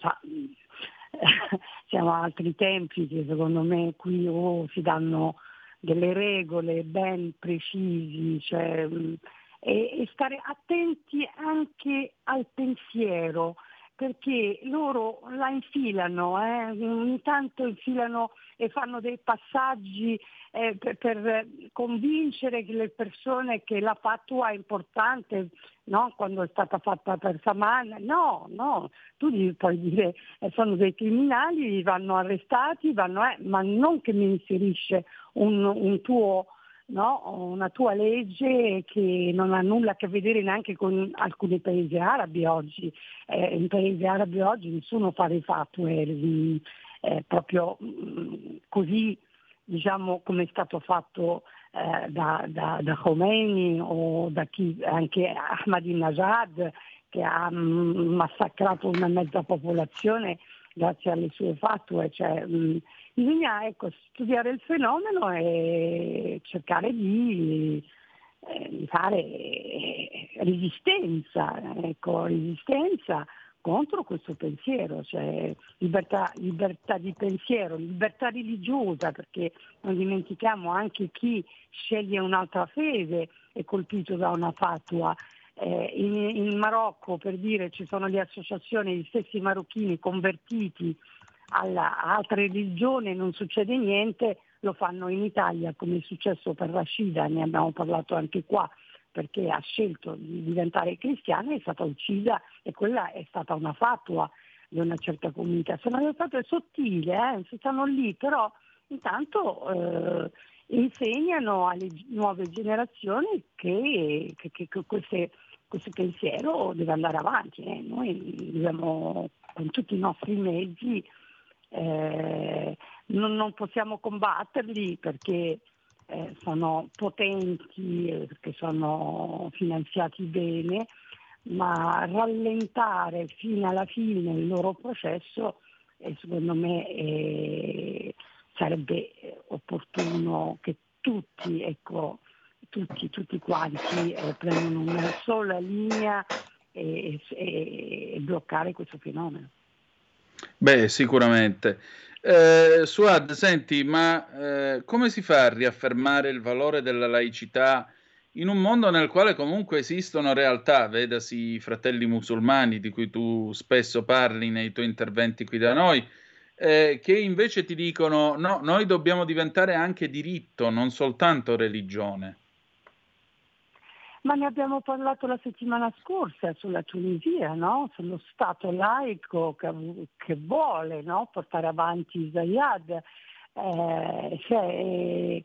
siamo altri tempi che secondo me qui oh, si danno delle regole ben precisi, cioè, e, e stare attenti anche al pensiero perché loro la infilano, eh? ogni tanto infilano e fanno dei passaggi eh, per, per, convincere le persone che la fatua è importante, no? quando è stata fatta per Saman. No, no, tu gli puoi dire eh, sono dei criminali, vanno arrestati, vanno, eh, ma non che mi inserisce un, un tuo no? una tua legge che non ha nulla a che vedere neanche con alcuni paesi arabi oggi. Eh, in paesi arabi oggi nessuno fa dei fatue eh, proprio mh, mm, così diciamo come è stato fatto eh, da, da, da, Khomeini o da chi, anche Ahmadinejad che ha mh, mm, massacrato una mezza popolazione grazie alle sue fatue. Cioè, mh, bisogna ecco, studiare il fenomeno e cercare di, eh, fare eh, resistenza, ecco, resistenza contro questo pensiero, cioè libertà, libertà, di pensiero, libertà religiosa, perché non dimentichiamo anche chi sceglie un'altra fede è colpito da una fatua. Eh, in, in, Marocco, per dire, ci sono le associazioni, gli stessi marocchini convertiti alla altra religione non succede niente, lo fanno in Italia come è successo per Rashida, ne abbiamo parlato anche qua, perché ha scelto di diventare cristiana, è stata uccisa e quella è stata una fatua di una certa comunità. Sono state sottili, eh? stanno lì, però intanto eh, insegnano alle nuove generazioni che, che, che queste, questo pensiero deve andare avanti. Eh? Noi dobbiamo con tutti i nostri mezzi eh, non, non, possiamo combatterli perché eh, sono potenti, perché sono finanziati bene, ma rallentare fino alla fine il loro processo eh, secondo me eh, sarebbe opportuno che tutti, ecco, tutti, tutti quanti eh, prendano una sola linea e, e, e bloccare questo fenomeno. Beh, sicuramente. Eh, Suad, senti, ma eh, come si fa a riaffermare il valore della laicità in un mondo nel quale comunque esistono realtà, vedasi i fratelli musulmani di cui tu spesso parli nei tuoi interventi qui da noi, eh, che invece ti dicono no, noi dobbiamo diventare anche diritto, non soltanto religione? Ma ne abbiamo parlato la settimana scorsa sulla Tunisia, no? sullo Stato laico che, che vuole no? portare avanti Zayad. Eh, cioè, è,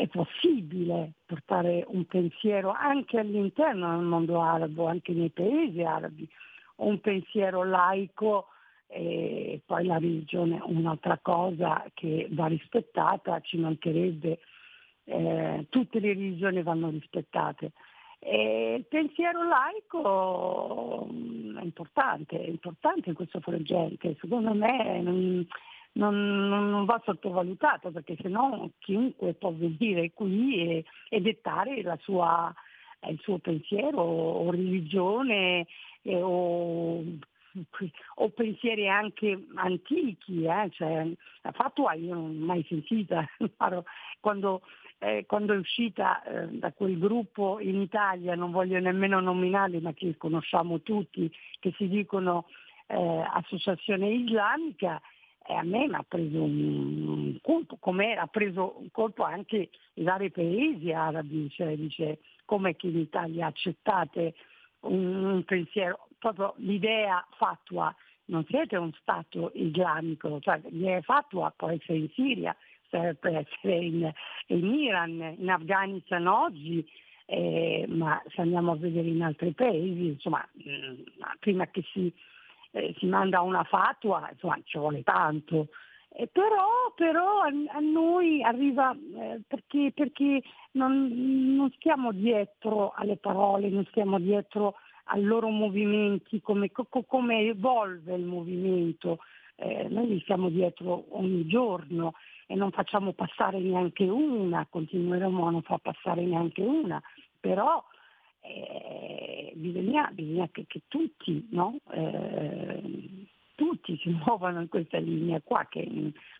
è, possibile portare un pensiero anche all'interno del mondo arabo, anche nei paesi arabi, un pensiero laico e poi la religione è un'altra cosa che va rispettata, ci mancherebbe, eh, tutte le religioni vanno rispettate. E il pensiero laico mm, è importante, è importante in questo frangente, secondo me non, non, non, va sottovalutato perché sennò chiunque può venire qui e, e dettare sua, il suo pensiero o religione eh, o, o, pensieri anche antichi, eh? cioè, la fatua io non l'ho mai sentita, quando eh, quando è uscita eh, da quel gruppo in Italia, non voglio nemmeno nominarli ma che conosciamo tutti, che si dicono eh, associazione islamica, e a me mi ha preso un colpo, come ha preso un colpo anche i vari paesi arabi, cioè dice come che in Italia accettate un, un pensiero, proprio l'idea fatua, non siete un Stato islamico, cioè l'idea fatua può essere in Siria, per essere in, in Iran, in Afghanistan oggi, eh, ma se andiamo a vedere in altri paesi, insomma, mh, mm, prima che si, eh, si, manda una fatua, insomma, ci vuole tanto. Eh, però, però a, noi arriva eh, perché, perché non, non, stiamo dietro alle parole, non stiamo dietro ai loro movimenti, come, come evolve il movimento. Eh, noi stiamo dietro ogni giorno e non facciamo passare neanche una, continueremo a non far passare neanche una, però eh, bisogna, bisogna che, che, tutti, no? eh, tutti si muovano in questa linea qua, che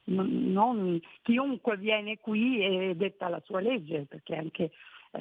non, non, chiunque viene qui e detta la sua legge, perché anche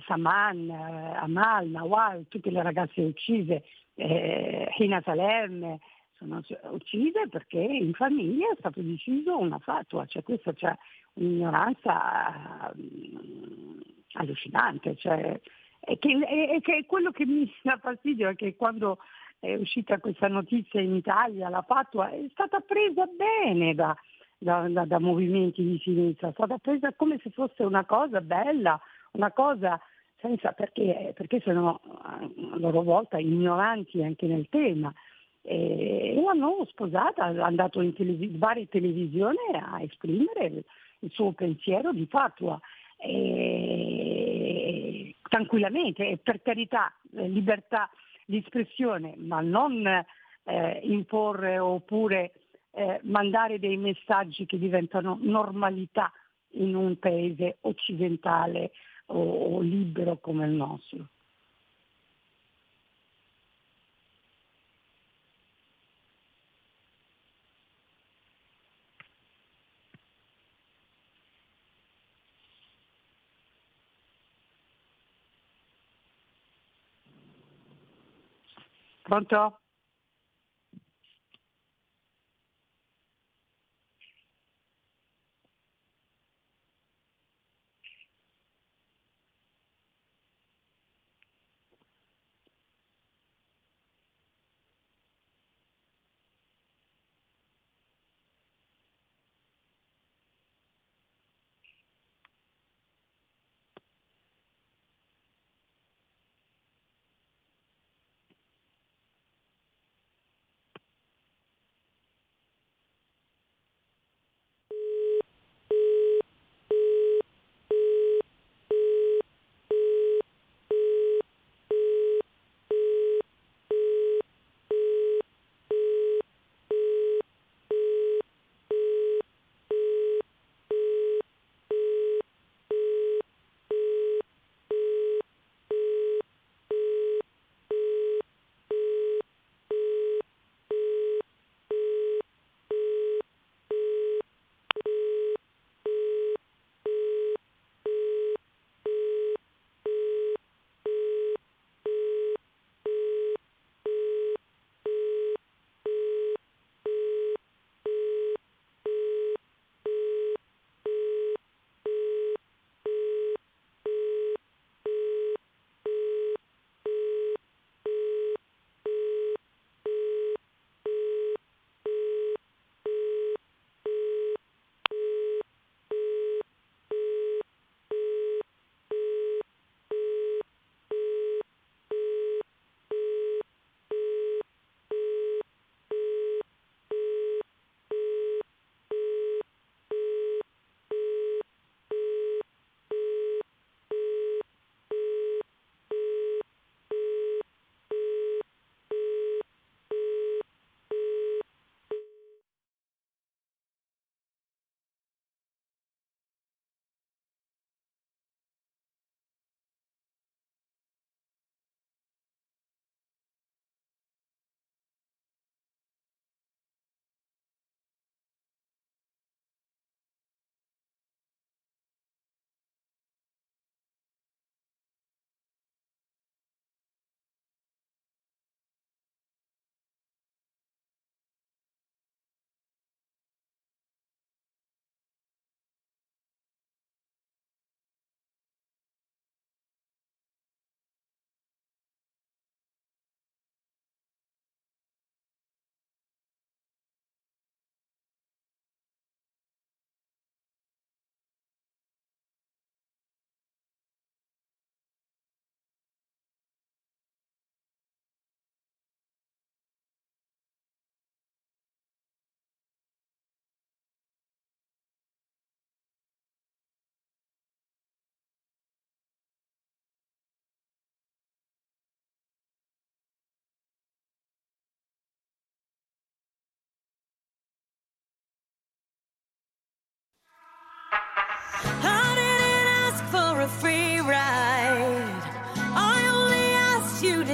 Saman, eh, Amal, Nawal, tutte le ragazze uccise, eh, Hina Salem, sono uccise perché in famiglia è stato deciso una fatua, cioè questa c'è un'ignoranza uh, allucinante, cioè, e che, e, che quello che mi dà fastidio è che quando è uscita questa notizia in Italia, la fatua è stata presa bene da, da, da, da movimenti di sinistra, è stata presa come se fosse una cosa bella, una cosa senza perché, perché sono a loro volta ignoranti anche nel tema e l'hanno sposata, è andato in televis- varie televisioni a esprimere il suo pensiero di fatua. E... tranquillamente per carità eh, libertà di espressione ma non eh, imporre oppure eh, mandare dei messaggi che diventano normalità in un paese occidentale o, o libero come il nostro. Pronto?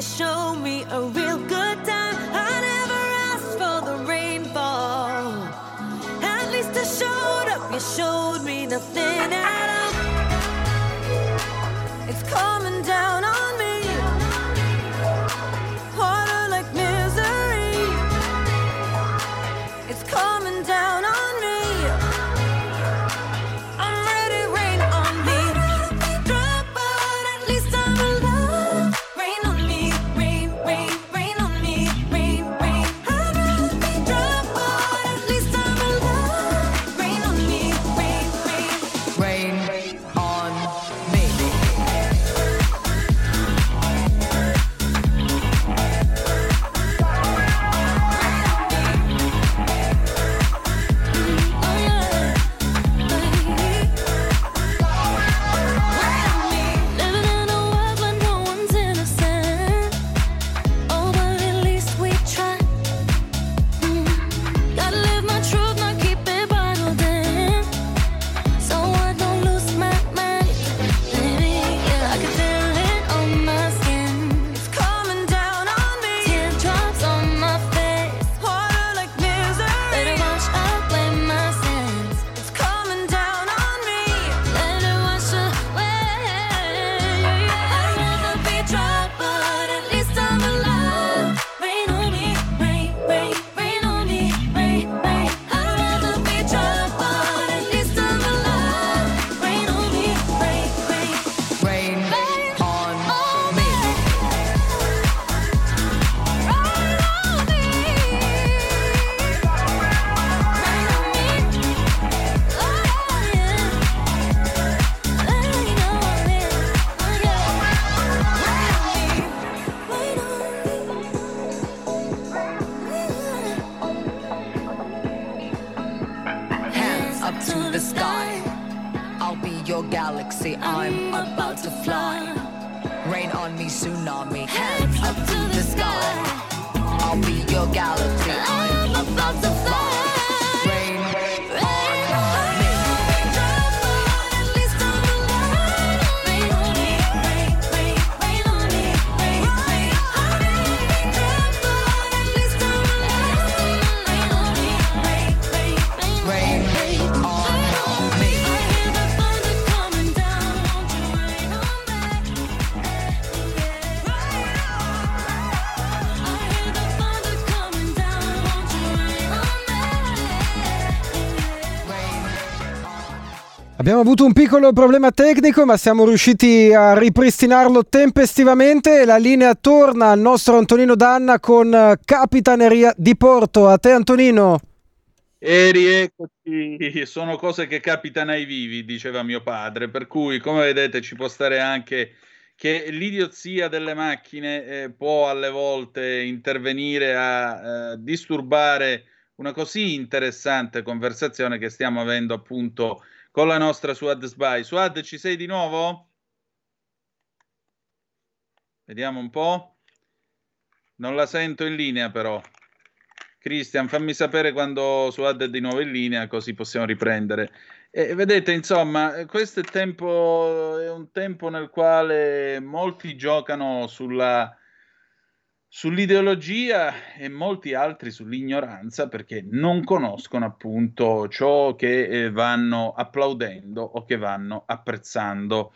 Show me a real good time. I never asked for the rainfall. At least I showed up. You showed me nothing Abbiamo avuto un piccolo problema tecnico, ma siamo riusciti a ripristinarlo tempestivamente. La linea torna al nostro Antonino Danna con eh, Capitaneria di Porto. A te, Antonino. E rieccoci, sono cose che capitano ai vivi, diceva mio padre, per cui come vedete ci può stare anche che l'idiozia delle macchine eh, può alle volte intervenire a eh, disturbare una così interessante conversazione che stiamo avendo appunto con la nostra Suad Sby. Suad, ci sei di nuovo? Vediamo un po'. Non la sento in linea però. Cristian, fammi sapere quando Suad è di nuovo in linea, così possiamo riprendere. E vedete, insomma, questo è, tempo, è un tempo nel quale molti giocano sulla, sull'ideologia e molti altri sull'ignoranza perché non conoscono appunto ciò che eh, vanno applaudendo o che vanno apprezzando.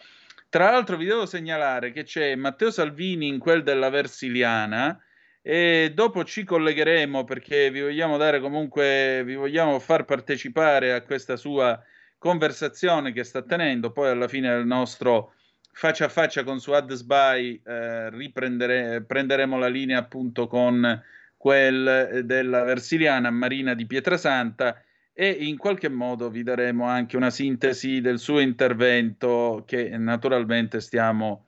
Tra l'altro vi devo segnalare che c'è Matteo Salvini in quel della Versiliana e dopo ci collegheremo perché vi vogliamo dare comunque, vi vogliamo far partecipare a questa sua conversazione che sta tenendo, poi alla fine del nostro faccia a faccia con Suad Sbai eh, riprendere, prenderemo la linea appunto con quel della Versiliana Marina di Pietrasanta e in qualche modo vi daremo anche una sintesi del suo intervento che naturalmente stiamo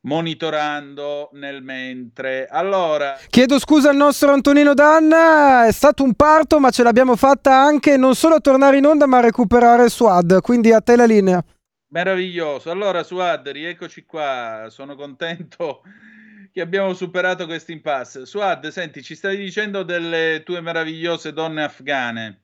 monitorando nel mentre. Allora, Chiedo scusa al nostro Antonino Danna, è stato un parto, ma ce l'abbiamo fatta anche non solo a tornare in onda, ma a recuperare Suad. Quindi a te la linea. Meraviglioso. Allora, Suad, rieccoci qua. Sono contento che abbiamo superato questo impasse. Suad, senti, ci stavi dicendo delle tue meravigliose donne afghane.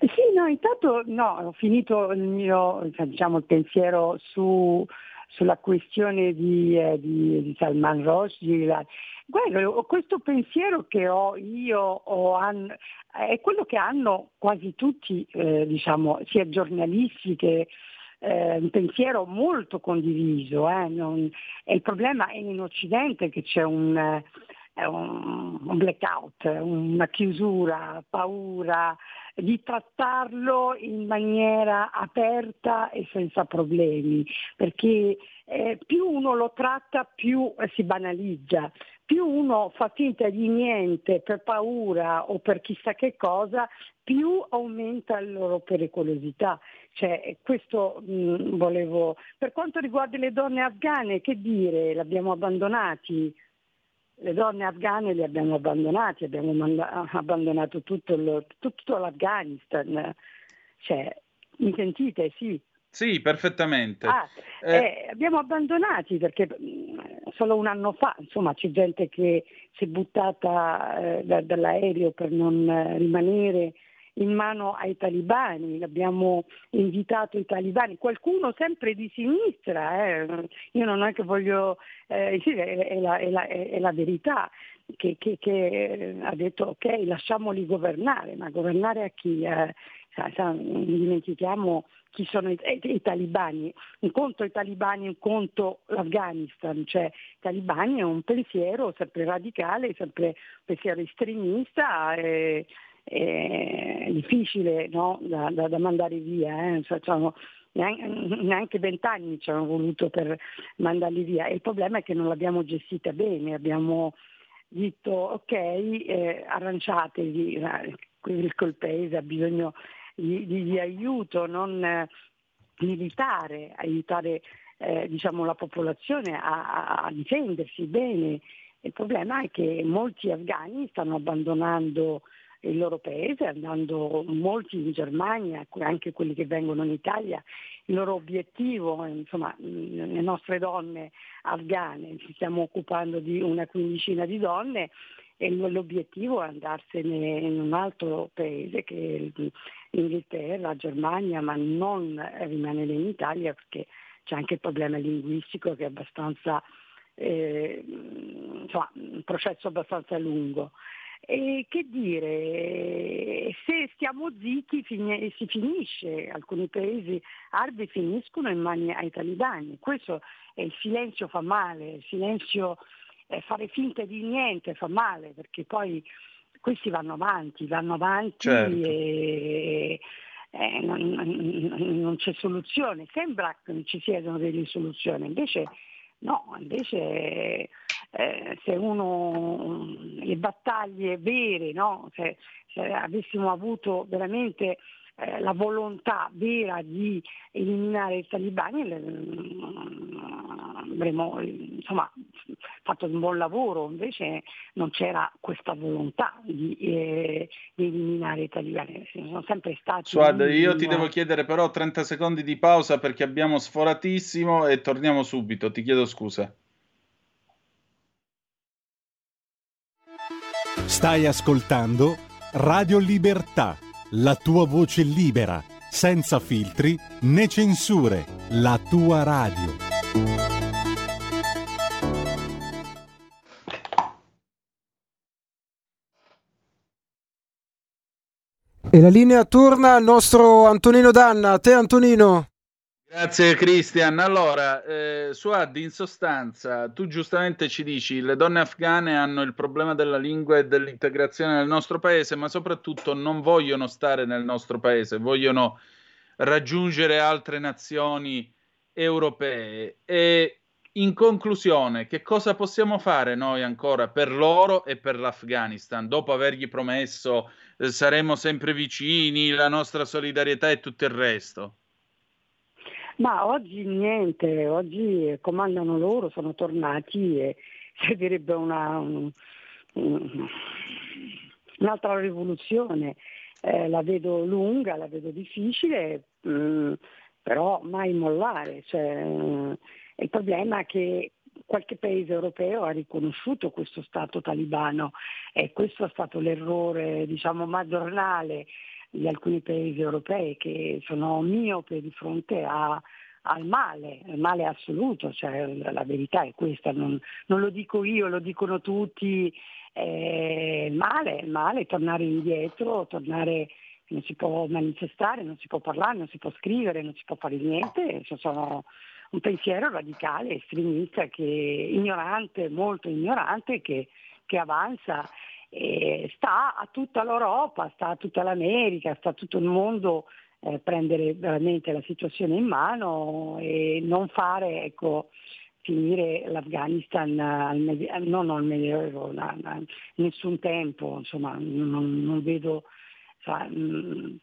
Sì, no, intanto no, ho finito il mio diciamo, il pensiero su, sulla questione di, eh, di, di Salman Rushdie. Guarda, questo pensiero che ho io han- è quello che hanno quasi tutti, eh, diciamo, sia giornalisti che, eh, un pensiero molto condiviso. Eh, non, il problema è in Occidente che c'è un, un, un blackout, una chiusura, paura, di trattarlo in maniera aperta e senza problemi, perché eh, più uno lo tratta più si banalizza, più uno fa finta di niente per paura o per chissà che cosa, più aumenta la loro pericolosità. Cioè, questo mh, volevo. Per quanto riguarda le donne afghane, che dire? L'abbiamo abbandonati? le donne afghane le abbiamo abbandonate, abbiamo manda- abbandonato tutto, lo, tutto, l'Afghanistan. Cioè, mi sentite? Sì. Sì, perfettamente. Ah, eh. Eh, abbiamo abbandonati perché solo un anno fa insomma, c'è gente che si è buttata eh, da, dall'aereo per non rimanere in mano ai talibani, abbiamo invitato i talibani, qualcuno sempre di sinistra, eh. io non è che voglio, eh, è, la, è, la, è, la, verità, che, che, che, ha detto ok lasciamoli governare, ma governare a chi? Eh, non dimentichiamo chi sono i, i, i, talibani, un conto i talibani, un conto l'Afghanistan, cioè i talibani è un pensiero sempre radicale, sempre pensiero estremista. Eh, è difficile no? da, da, da, mandare via, eh? cioè, cioè, neanche vent'anni ci hanno voluto per mandarli via. E il problema è che non l'abbiamo gestita bene, abbiamo detto ok, eh, arranciatevi, eh, il paese ha bisogno di, di, aiuto non eh, militare, aiutare eh, diciamo, la popolazione a, a difendersi bene. Il problema è che molti afghani stanno abbandonando il loro paese, andando molti in Germania, anche quelli che vengono in Italia, il loro obiettivo, insomma, le nostre donne afghane, ci stiamo occupando di una quindicina di donne e l'obiettivo è andarsene in un altro paese che la Germania, ma non rimanere in Italia perché c'è anche il problema linguistico che è abbastanza, eh, insomma, un processo abbastanza lungo. E che dire, se stiamo zitti fin- si finisce, alcuni paesi arabi finiscono in mani ai talibani, questo è il silenzio fa male, il silenzio eh, fare finta di niente fa male perché poi questi vanno avanti, vanno avanti certo. e, eh, non, non, c'è soluzione, sembra che ci siano delle soluzioni, invece no, invece eh, se uno le battaglie vere, no? se, se, avessimo avuto veramente eh, la volontà vera di eliminare i talibani avremmo insomma, fatto un buon lavoro, invece non c'era questa volontà di, eh, di eliminare i talibani, sono sempre stati... Suad, io ti devo chiedere però 30 secondi di pausa perché abbiamo sforatissimo e torniamo subito, ti chiedo scusa. Stai ascoltando Radio Libertà, la tua voce libera, senza filtri né censure, la tua radio. E la linea torna al nostro Antonino Danna. A te Antonino. Grazie Cristian. Allora, eh, Suad, in sostanza, tu giustamente ci dici le donne afghane hanno il problema della lingua e dell'integrazione nel nostro paese, ma soprattutto non vogliono stare nel nostro paese, vogliono raggiungere altre nazioni europee. E in conclusione, che cosa possiamo fare noi ancora per loro e per l'Afghanistan, dopo avergli promesso eh, saremo sempre vicini, la nostra solidarietà e tutto il resto? Ma oggi niente, oggi comandano loro, sono tornati e servirebbe una, un, un'altra rivoluzione. Eh, la vedo lunga, la vedo difficile, mh, mm, però mai mollare. Cioè, mh, il problema è che qualche paese europeo ha riconosciuto questo Stato talibano e questo è stato l'errore diciamo, madornale di alcuni paesi europei che sono miope di fronte a, al male, al male assoluto, cioè, la verità è questa, non, non, lo dico io, lo dicono tutti, eh, male, male, tornare indietro, tornare non si può manifestare, non si può parlare, non si può scrivere, non si può fare niente, sono un pensiero radicale, estremista, che, ignorante, molto ignorante, che, che avanza e sta a tutta l'Europa, sta a tutta l'America, sta a tutto il mondo eh, prendere veramente la situazione in mano e non fare, ecco, finire l'Afghanistan al medi- non al Medioevo, nessun tempo, insomma, non, non vedo cioè, mh,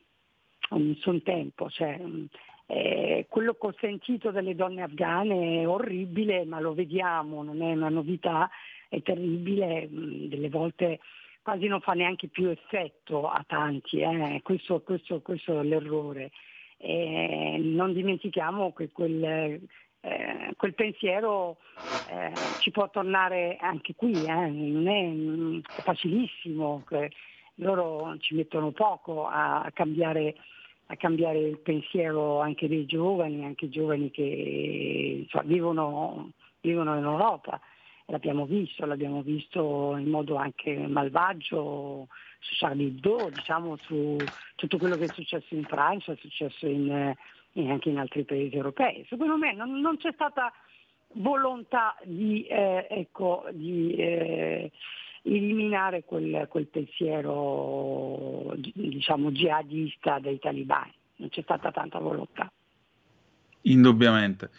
nessun tempo. Cioè, mh, eh, quello col sentito delle donne afghane è orribile, ma lo vediamo, non è una novità, è terribile, mh, delle volte quasi non fa neanche più effetto a tanti, eh. questo, questo, questo, è l'errore. E non dimentichiamo che quel, eh, quel pensiero eh, ci può tornare anche qui, eh. non è, mm, facilissimo, loro ci mettono poco a, cambiare, a, cambiare, il pensiero anche dei giovani, anche giovani che cioè, vivono, vivono in Europa l'abbiamo visto, l'abbiamo visto in modo anche malvagio su Charlie Hebdo, diciamo su tutto quello che è successo in Francia, è successo in, in, anche in altri paesi europei. Secondo me non, non c'è stata volontà di, eh, ecco, di eh, eliminare quel, quel pensiero diciamo, jihadista dei talibani, non c'è stata tanta volontà. Indubbiamente.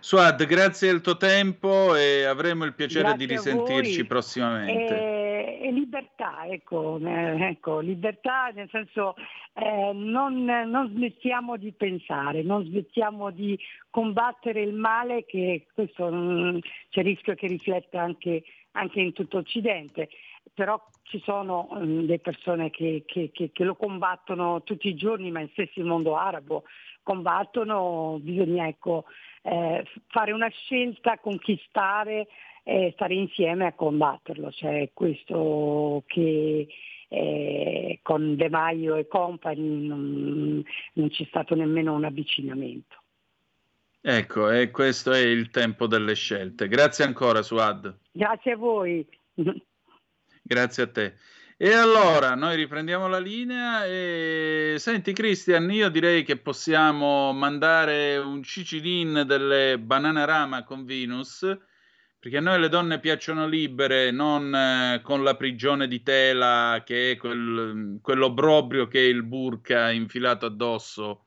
Suad, grazie del tuo tempo e avremo il piacere grazie di risentirci prossimamente. E, e, libertà, ecco, eh, ecco, libertà nel senso eh, non, non, smettiamo di pensare, non smettiamo di combattere il male che questo mh, mm, c'è il rischio che rifletta anche, anche in tutto Occidente però ci sono um, delle persone che, che, che, che, lo combattono tutti i giorni, ma in stesso il mondo arabo combattono, bisogna ecco, eh, fare una scelta, conquistare e stare insieme a combatterlo. Cioè, questo che eh, con De Maio e compagni non, non c'è stato nemmeno un avvicinamento. Ecco, e questo è il tempo delle scelte. Grazie ancora, Suad. Grazie a voi. Grazie a te. E allora noi riprendiamo la linea e senti Cristian, io direi che possiamo mandare un cicilin delle Bananarama con Venus, perché a noi le donne piacciono libere, non eh, con la prigione di tela che è quel, quell'obrobrio che è il burka infilato addosso.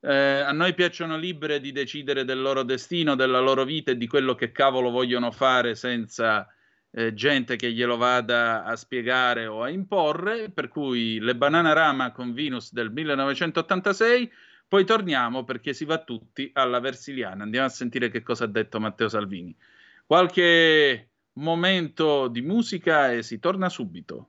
Eh, a noi piacciono libere di decidere del loro destino, della loro vita e di quello che cavolo vogliono fare senza eh, gente che glielo vada a spiegare o a imporre, per cui le Bananarama con Venus del 1986, poi torniamo perché si va tutti alla Versiliana. Andiamo a sentire che cosa ha detto Matteo Salvini. Qualche momento di musica e si torna subito.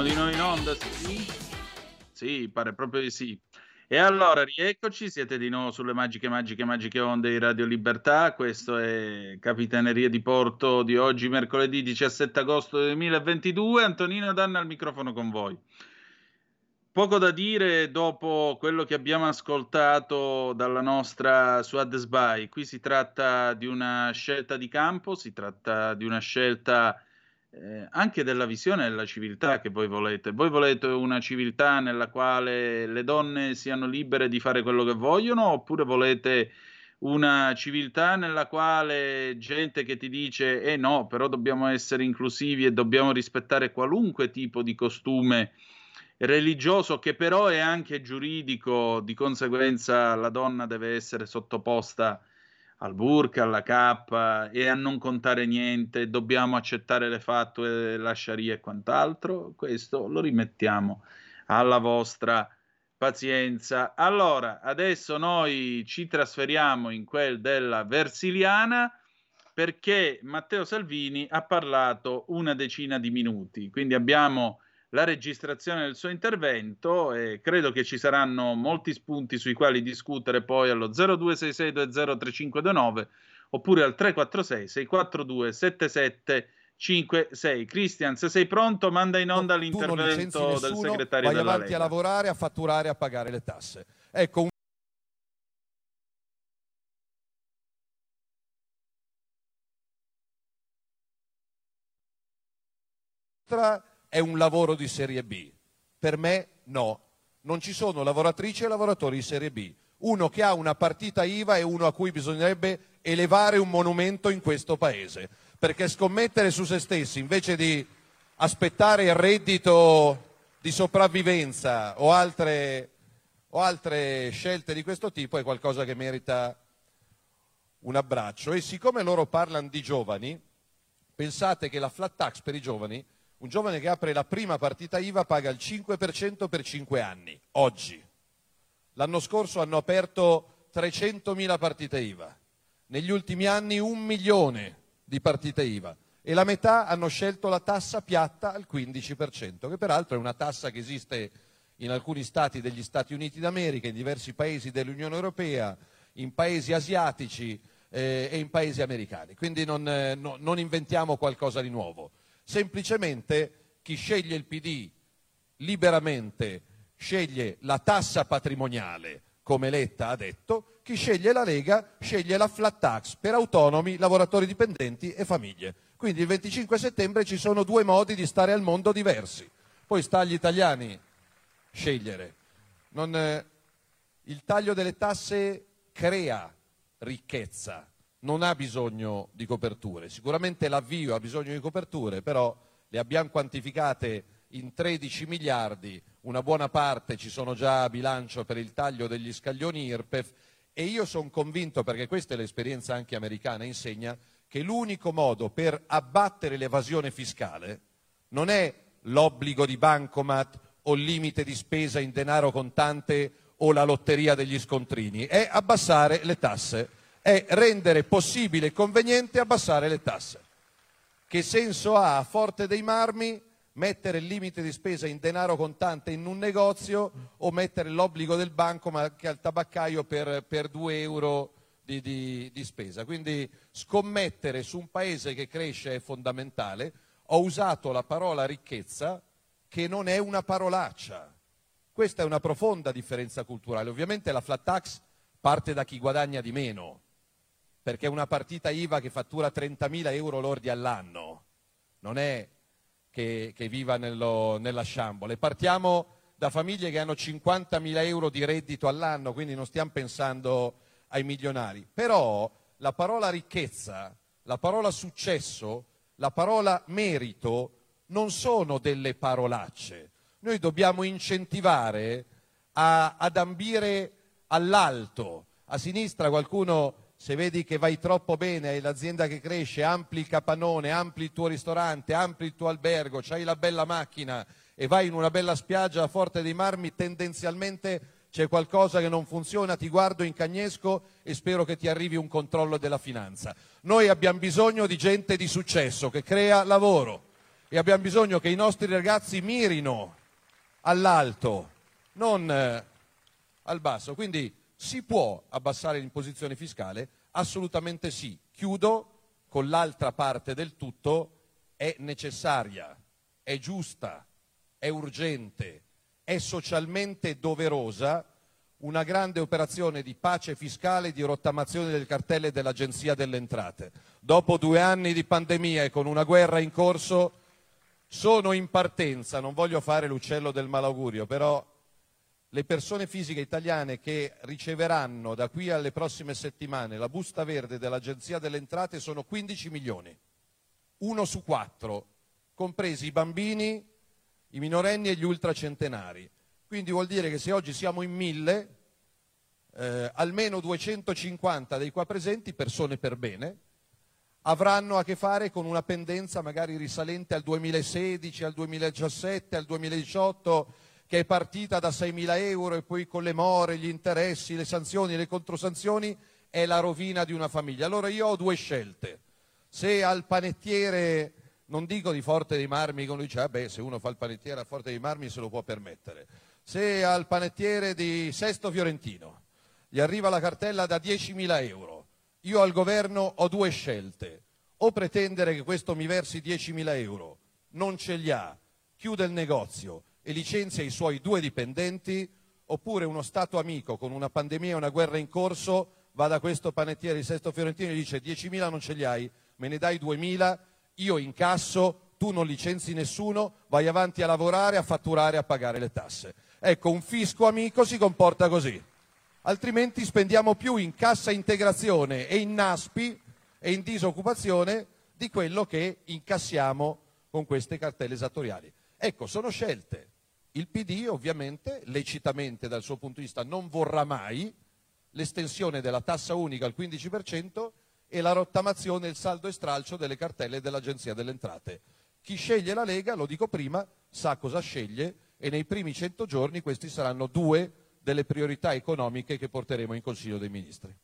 Siamo di nuovo in onda, sì? Sì, pare proprio di sì. E allora, rieccoci, siete di nuovo sulle magiche, magiche, magiche onde di Radio Libertà. Questo è Capitaneria di Porto di oggi, mercoledì 17 agosto 2022. Antonino Danna al microfono con voi. Poco da dire dopo quello che abbiamo ascoltato dalla nostra Suad Sbai. Qui si tratta di una scelta di campo, si tratta di una scelta eh, anche della visione della civiltà che voi volete. Voi volete una civiltà nella quale le donne siano libere di fare quello che vogliono oppure volete una civiltà nella quale gente che ti dice eh no, però dobbiamo essere inclusivi e dobbiamo rispettare qualunque tipo di costume religioso che però è anche giuridico, di conseguenza la donna deve essere sottoposta al burka, alla cappa e a non contare niente, dobbiamo accettare le fatue, la sharia e quant'altro, questo lo rimettiamo alla vostra pazienza. Allora, adesso noi ci trasferiamo in quel della Versiliana perché Matteo Salvini ha parlato una decina di minuti, quindi abbiamo la registrazione del suo intervento e credo che ci saranno molti spunti sui quali discutere poi allo 0266203529 oppure al 346 642 7756. Cristian, se sei pronto, manda in onda no, l'intervento del segretario vai della avanti Lega. a lavorare, a fatturare, a pagare le tasse. Ecco, un è un lavoro di serie B. Per me no. Non ci sono lavoratrici e lavoratori di serie B. Uno che ha una partita IVA e uno a cui bisognerebbe elevare un monumento in questo paese. Perché scommettere su se stessi invece di aspettare il reddito di sopravvivenza o altre, o altre scelte di questo tipo è qualcosa che merita un abbraccio. E siccome loro parlano di giovani, pensate che la flat tax per i giovani un giovane che apre la prima partita IVA paga il 5% per 5 anni, oggi. L'anno scorso hanno aperto 300.000 partite IVA, negli ultimi anni un milione di partite IVA e la metà hanno scelto la tassa piatta al 15%, che peraltro è una tassa che esiste in alcuni stati degli Stati Uniti d'America, in diversi paesi dell'Unione Europea, in paesi asiatici eh, e in paesi americani. Quindi non, eh, no, non inventiamo qualcosa di nuovo semplicemente chi sceglie il PD liberamente sceglie la tassa patrimoniale, come Letta ha detto, chi sceglie la Lega sceglie la flat tax per autonomi, lavoratori dipendenti e famiglie. Quindi il 25 settembre ci sono due modi di stare al mondo diversi. Poi sta agli italiani scegliere. Non, eh, il taglio delle tasse crea ricchezza, non ha bisogno di coperture. Sicuramente l'avvio ha bisogno di coperture, però le abbiamo quantificate in 13 miliardi, una buona parte ci sono già a bilancio per il taglio degli scaglioni IRPEF e io sono convinto, perché questa è l'esperienza anche americana, insegna che l'unico modo per abbattere l'evasione fiscale non è l'obbligo di bancomat o il limite di spesa in denaro contante o la lotteria degli scontrini, è abbassare le tasse è rendere possibile e conveniente abbassare le tasse. Che senso ha a Forte dei Marmi mettere il limite di spesa in denaro contante in un negozio o mettere l'obbligo del banco ma anche al tabaccaio per, per 2 euro di, di, di spesa? Quindi scommettere su un paese che cresce è fondamentale. Ho usato la parola ricchezza che non è una parolaccia. Questa è una profonda differenza culturale. Ovviamente la flat tax parte da chi guadagna di meno, perché una partita IVA che fattura 30.000 euro lordi all'anno non è che, che viva nello, nella sciambola. Partiamo da famiglie che hanno 50.000 euro di reddito all'anno, quindi non stiamo pensando ai milionari. Però la parola ricchezza, la parola successo, la parola merito non sono delle parolacce. Noi dobbiamo incentivare a, ad ambire all'alto. A sinistra qualcuno se vedi che vai troppo bene, hai l'azienda che cresce, ampli il capannone, ampli il tuo ristorante, ampli il tuo albergo, hai la bella macchina e vai in una bella spiaggia a Forte dei Marmi, tendenzialmente c'è qualcosa che non funziona, ti guardo in cagnesco e spero che ti arrivi un controllo della finanza. Noi abbiamo bisogno di gente di successo che crea lavoro, e abbiamo bisogno che i nostri ragazzi mirino all'alto, non eh, al basso. Quindi si può abbassare l'imposizione fiscale? Assolutamente sì. Chiudo con l'altra parte del tutto, è necessaria, è giusta, è urgente, è socialmente doverosa una grande operazione di pace fiscale di rottamazione del cartelle dell'Agenzia delle Entrate. Dopo due anni di pandemia e con una guerra in corso, sono in partenza, non voglio fare l'uccello del malaugurio, però le persone fisiche italiane che riceveranno da qui alle prossime settimane la busta verde dell'Agenzia delle Entrate sono 15 milioni, uno su quattro, compresi i bambini, i minorenni e gli ultracentenari. Quindi vuol dire che se oggi siamo in mille, eh, almeno 250 dei qua presenti, persone per bene, avranno a che fare con una pendenza magari risalente al 2016, al 2017, al 2018, che è partita da 6.000 euro e poi con le more, gli interessi, le sanzioni, le controsanzioni, è la rovina di una famiglia. Allora io ho due scelte. Se al panettiere, non dico di Forte dei Marmi, come lui dice, ah se uno fa il panettiere a Forte dei Marmi se lo può permettere, se al panettiere di Sesto Fiorentino gli arriva la cartella da 10.000 euro, io al governo ho due scelte, o pretendere che questo mi versi 10.000 euro, non ce li ha, chiude il negozio e licenzia i suoi due dipendenti, oppure uno Stato amico con una pandemia e una guerra in corso va da questo panettiere di Sesto Fiorentino e dice 10.000 non ce li hai, me ne dai 2.000, io incasso, tu non licenzi nessuno, vai avanti a lavorare, a fatturare, a pagare le tasse. Ecco, un fisco amico si comporta così. Altrimenti spendiamo più in cassa integrazione e in NASPI e in disoccupazione di quello che incassiamo con queste cartelle esattoriali. Ecco, sono scelte. Il PD ovviamente, lecitamente dal suo punto di vista, non vorrà mai l'estensione della tassa unica al 15% e la rottamazione e il saldo e stralcio delle cartelle dell'Agenzia delle Entrate. Chi sceglie la Lega, lo dico prima, sa cosa sceglie e nei primi 100 giorni questi saranno due delle priorità economiche che porteremo in Consiglio dei Ministri.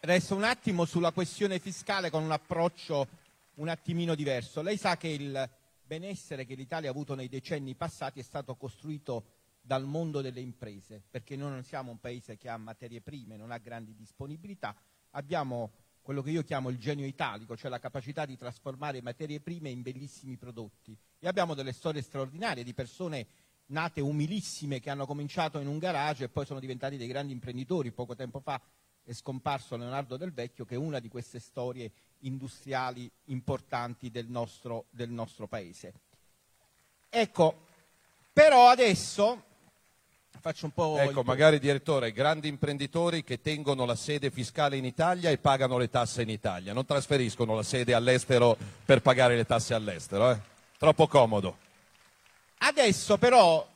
Resto un attimo sulla questione fiscale con un approccio un attimino diverso. Lei sa che il benessere che l'Italia ha avuto nei decenni passati è stato costruito dal mondo delle imprese, perché noi non siamo un paese che ha materie prime, non ha grandi disponibilità, abbiamo quello che io chiamo il genio italico, cioè la capacità di trasformare materie prime in bellissimi prodotti. E abbiamo delle storie straordinarie di persone nate umilissime che hanno cominciato in un garage e poi sono diventati dei grandi imprenditori. Poco tempo fa è scomparso Leonardo Del Vecchio, che è una di queste storie industriali importanti del nostro, del nostro paese. Ecco, però adesso faccio un po'... Ecco, il- magari direttore, grandi imprenditori che tengono la sede fiscale in Italia e pagano le tasse in Italia, non trasferiscono la sede all'estero per pagare le tasse all'estero, eh? Troppo comodo. Adesso però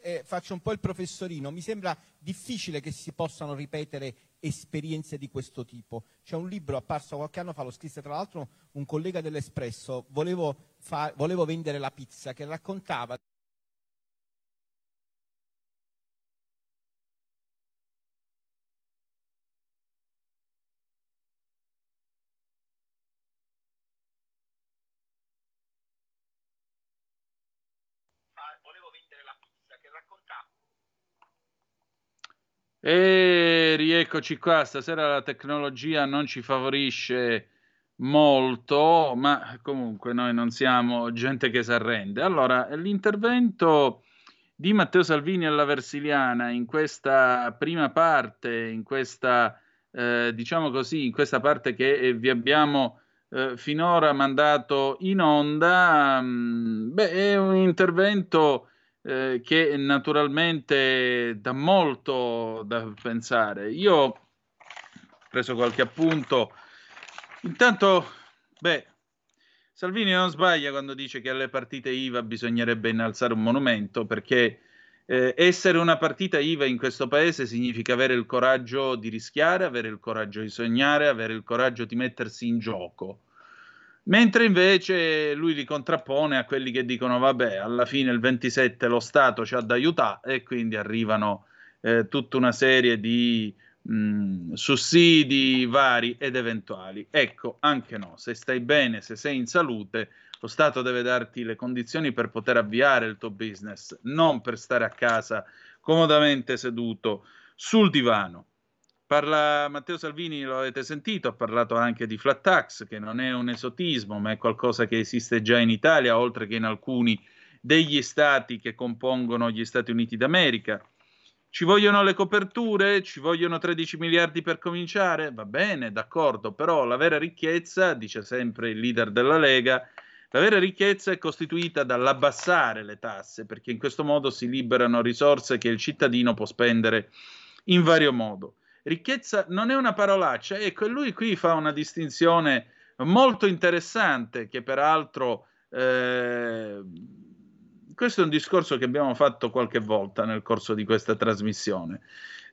eh, faccio un po' il professorino, mi sembra difficile che si possano ripetere esperienze di questo tipo. C'è un libro apparso qualche anno fa, lo scrisse tra l'altro un collega dell'Espresso, volevo, fa- volevo vendere la pizza, che raccontava E rieccoci qua, stasera la tecnologia non ci favorisce molto, ma comunque noi non siamo gente che si arrende. Allora, l'intervento di Matteo Salvini alla Versiliana in questa prima parte, in questa, eh, diciamo così, in questa parte che eh, vi abbiamo eh, finora mandato in onda, mh, beh, è un intervento eh, che naturalmente dà molto da pensare. Io ho preso qualche appunto. Intanto, beh, Salvini non sbaglia quando dice che alle partite IVA bisognerebbe innalzare un monumento perché eh, essere una partita IVA in questo paese significa avere il coraggio di rischiare, avere il coraggio di sognare, avere il coraggio di mettersi in gioco. Mentre invece lui li contrappone a quelli che dicono vabbè, alla fine il 27 lo Stato ci ha da aiutare e quindi arrivano eh, tutta una serie di mh, sussidi vari ed eventuali. Ecco, anche no, se stai bene, se sei in salute, lo Stato deve darti le condizioni per poter avviare il tuo business, non per stare a casa comodamente seduto sul divano. Parla Matteo Salvini, lo avete sentito, ha parlato anche di flat tax, che non è un esotismo, ma è qualcosa che esiste già in Italia, oltre che in alcuni degli stati che compongono gli Stati Uniti d'America. Ci vogliono le coperture? Ci vogliono 13 miliardi per cominciare? Va bene, d'accordo, però la vera ricchezza, dice sempre il leader della Lega, la vera ricchezza è costituita dall'abbassare le tasse, perché in questo modo si liberano risorse che il cittadino può spendere in vario modo. Ricchezza non è una parolaccia, ecco, e lui qui fa una distinzione molto interessante, che peraltro eh, questo è un discorso che abbiamo fatto qualche volta nel corso di questa trasmissione.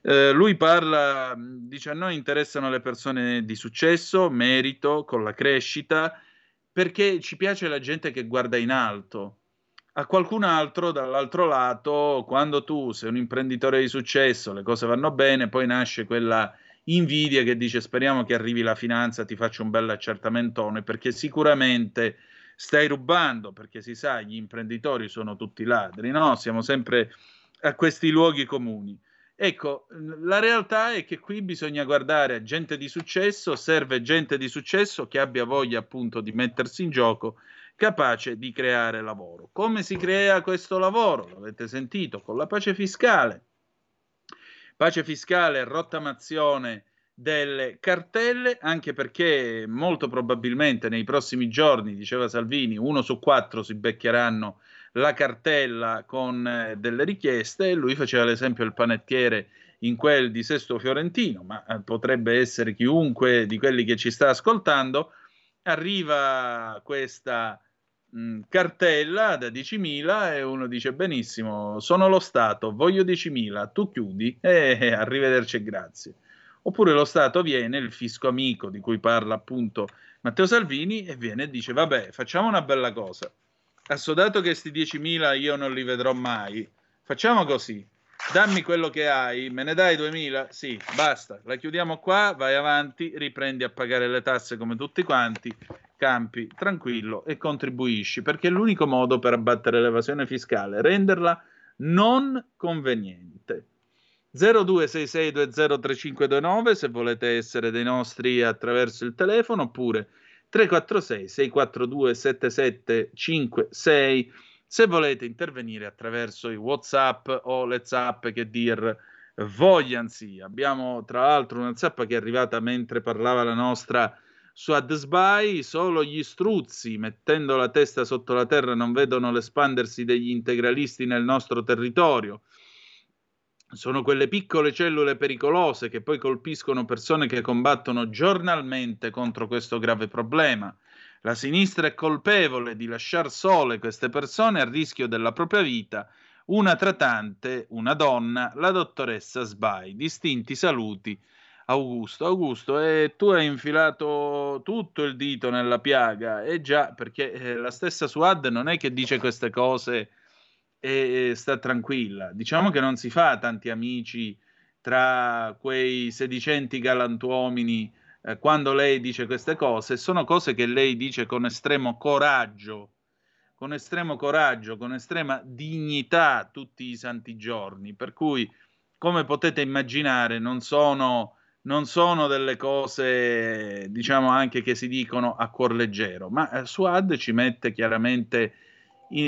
Eh, lui parla, dice a noi interessano le persone di successo, merito, con la crescita, perché ci piace la gente che guarda in alto. A qualcun altro, dall'altro lato, quando tu sei un imprenditore di successo, le cose vanno bene, poi nasce quella invidia che dice speriamo che arrivi la finanza, ti faccio un bel accertamentone, perché sicuramente stai rubando, perché si sa, gli imprenditori sono tutti ladri, no? Siamo sempre a questi luoghi comuni. Ecco, la realtà è che qui bisogna guardare a gente di successo, serve gente di successo che abbia voglia appunto di mettersi in gioco, capace di creare lavoro. Come si crea questo lavoro? L'avete sentito, con la pace fiscale. Pace fiscale, rottamazione delle cartelle, anche perché molto probabilmente nei prossimi giorni, diceva Salvini, uno su quattro si beccheranno la cartella con eh, delle richieste lui faceva l'esempio del panettiere in quel di Sesto Fiorentino, ma eh, potrebbe essere chiunque di quelli che ci sta ascoltando, arriva questa mh, mm, cartella da 10.000 e uno dice benissimo, sono lo Stato, voglio 10.000, tu chiudi e eh, arrivederci e grazie. Oppure lo Stato viene, il fisco amico di cui parla appunto Matteo Salvini, e viene e dice vabbè facciamo una bella cosa, assodato che questi 10.000 io non li vedrò mai, facciamo così, dammi quello che hai, me ne dai 2.000? Sì, basta, la chiudiamo qua, vai avanti, riprendi a pagare le tasse come tutti quanti, campi tranquillo e contribuisci, perché è l'unico modo per abbattere l'evasione fiscale, renderla non conveniente. 0266203529 se volete essere dei nostri attraverso il telefono oppure 346 642 7756 se volete intervenire attraverso i whatsapp o le zap che dir vogliansi abbiamo tra l'altro una zappa che è arrivata mentre parlava la nostra su Adspy solo gli struzzi mettendo la testa sotto la terra non vedono l'espandersi degli integralisti nel nostro territorio sono quelle piccole cellule pericolose che poi colpiscono persone che combattono giornalmente contro questo grave problema. La sinistra è colpevole di lasciare sole queste persone a rischio della propria vita. Una tra tante, una donna, la dottoressa Sbai. Distinti saluti. Augusto, Augusto, e tu hai infilato tutto il dito nella piaga, e eh già, perché eh, la stessa Suad non è che dice queste cose e sta tranquilla. Diciamo che non si fa tanti amici tra quei sedicenti galantuomini eh, quando lei dice queste cose, sono cose che lei dice con estremo coraggio, con estremo coraggio, con estrema dignità tutti i santi giorni, per cui come potete immaginare non sono, non sono delle cose diciamo anche che si dicono a cuor leggero, ma eh, Suad ci mette chiaramente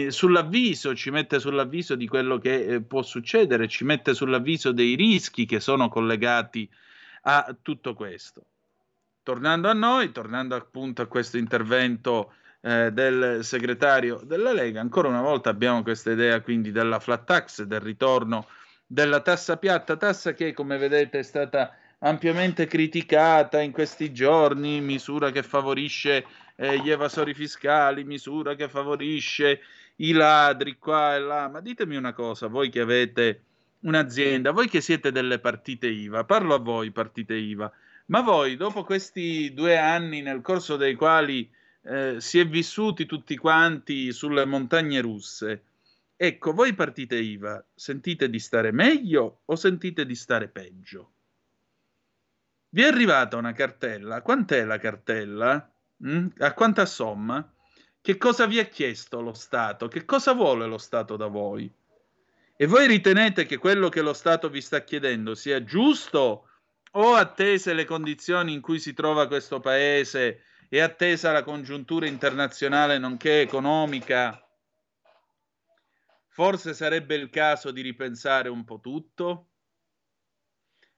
sull'avviso, ci mette sull'avviso di quello che eh, può succedere, ci mette sull'avviso dei rischi che sono collegati a tutto questo. Tornando a noi, tornando appunto a questo intervento eh, del segretario della Lega, ancora una volta abbiamo questa idea quindi della flat tax, del ritorno della tassa piatta, tassa che come vedete è stata ampiamente criticata in questi giorni, misura che favorisce eh, gli evasori fiscali, misura che favorisce i ladri qua e là. Ma ditemi una cosa, voi che avete un'azienda, voi che siete delle partite IVA, parlo a voi partite IVA, ma voi dopo questi due anni nel corso dei quali eh, si è vissuti tutti quanti sulle montagne russe, ecco, voi partite IVA, sentite di stare meglio o sentite di stare peggio? Vi è arrivata una cartella. Quant'è la cartella? Mm? A quanta somma? Che cosa vi ha chiesto lo Stato? Che cosa vuole lo Stato da voi? E voi ritenete che quello che lo Stato vi sta chiedendo sia giusto o attese le condizioni in cui si trova questo paese e attesa la congiuntura internazionale nonché economica? Forse sarebbe il caso di ripensare un po' tutto?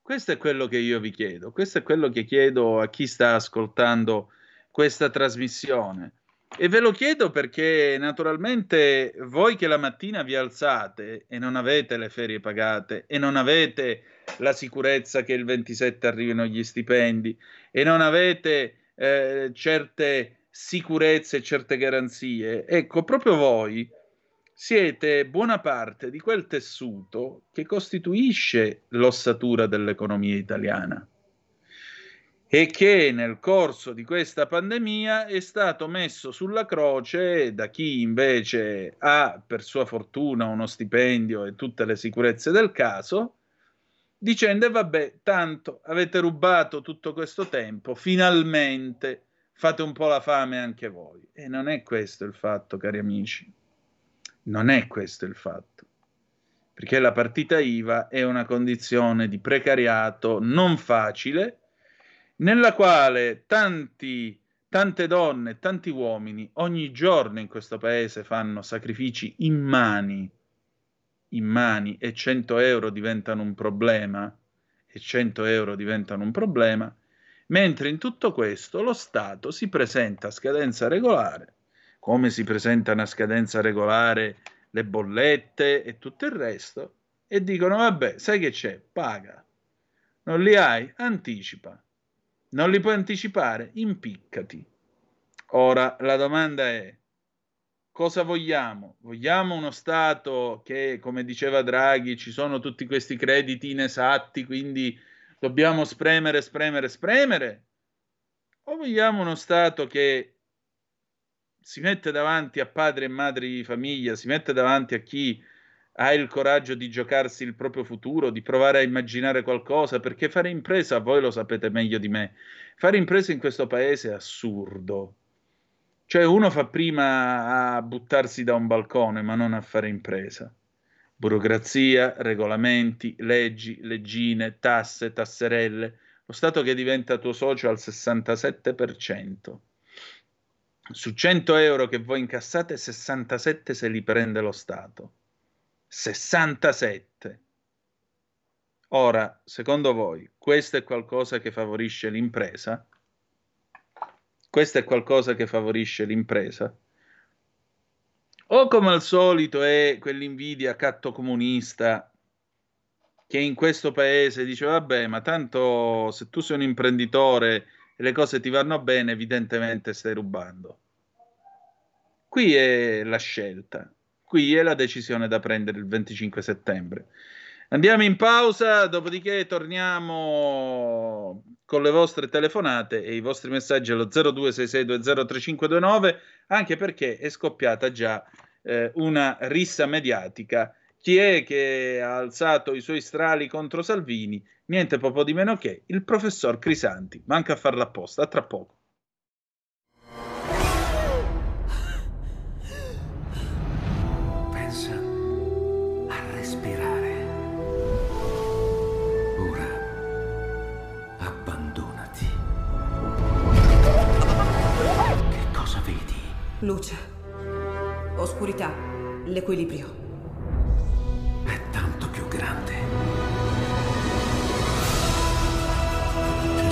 Questo è quello che io vi chiedo, questo è quello che chiedo a chi sta ascoltando questa trasmissione. E ve lo chiedo perché naturalmente voi che la mattina vi alzate e non avete le ferie pagate e non avete la sicurezza che il 27 arrivino gli stipendi e non avete eh, certe sicurezze e certe garanzie, ecco, proprio voi siete buona parte di quel tessuto che costituisce l'ossatura dell'economia italiana e che nel corso di questa pandemia è stato messo sulla croce da chi invece ha per sua fortuna uno stipendio e tutte le sicurezze del caso, dicendo vabbè, tanto avete rubato tutto questo tempo, finalmente fate un po' la fame anche voi. E non è questo il fatto, cari amici. Non è questo il fatto, perché la partita IVA è una condizione di precariato non facile, nella quale tanti, tante donne, tanti uomini ogni giorno in questo paese fanno sacrifici immani, immani e 100 euro diventano un problema, e 100 euro diventano un problema, mentre in tutto questo lo Stato si presenta a scadenza regolare come si presenta una scadenza regolare, le bollette e tutto il resto, e dicono vabbè, sai che c'è? Paga. Non li hai? Anticipa. Non li puoi anticipare? Impiccati. Ora la domanda è cosa vogliamo? Vogliamo uno Stato che, come diceva Draghi, ci sono tutti questi crediti inesatti, quindi dobbiamo spremere, spremere, spremere? O vogliamo uno Stato che si mette davanti a padri e madri di famiglia, si mette davanti a chi ha il coraggio di giocarsi il proprio futuro, di provare a immaginare qualcosa, perché fare impresa, voi lo sapete meglio di me, fare impresa in questo paese è assurdo. Cioè uno fa prima a buttarsi da un balcone, ma non a fare impresa. Burocrazia, regolamenti, leggi, leggine, tasse, tasserelle. Lo Stato che diventa tuo socio al 67% su 100 euro che voi incassate, 67 se li prende lo Stato. 67. Ora, secondo voi, questo è qualcosa che favorisce l'impresa? Questo è qualcosa che favorisce l'impresa? O come al solito è quell'invidia catto comunista che in questo paese dice vabbè, ma tanto se tu sei un imprenditore e le cose ti vanno bene, evidentemente stai rubando. Qui è la scelta, qui è la decisione da prendere il 25 settembre. Andiamo in pausa, dopodiché torniamo con le vostre telefonate e i vostri messaggi allo 0266203529, anche perché è scoppiata già eh, una rissa mediatica. Chi è che ha alzato i suoi strali contro Salvini? niente poco di meno che il professor Crisanti. Manca a farla apposta, a tra poco. Pensa a respirare. Ora abbandonati. Che cosa vedi? Luce. Oscurità. L'equilibrio.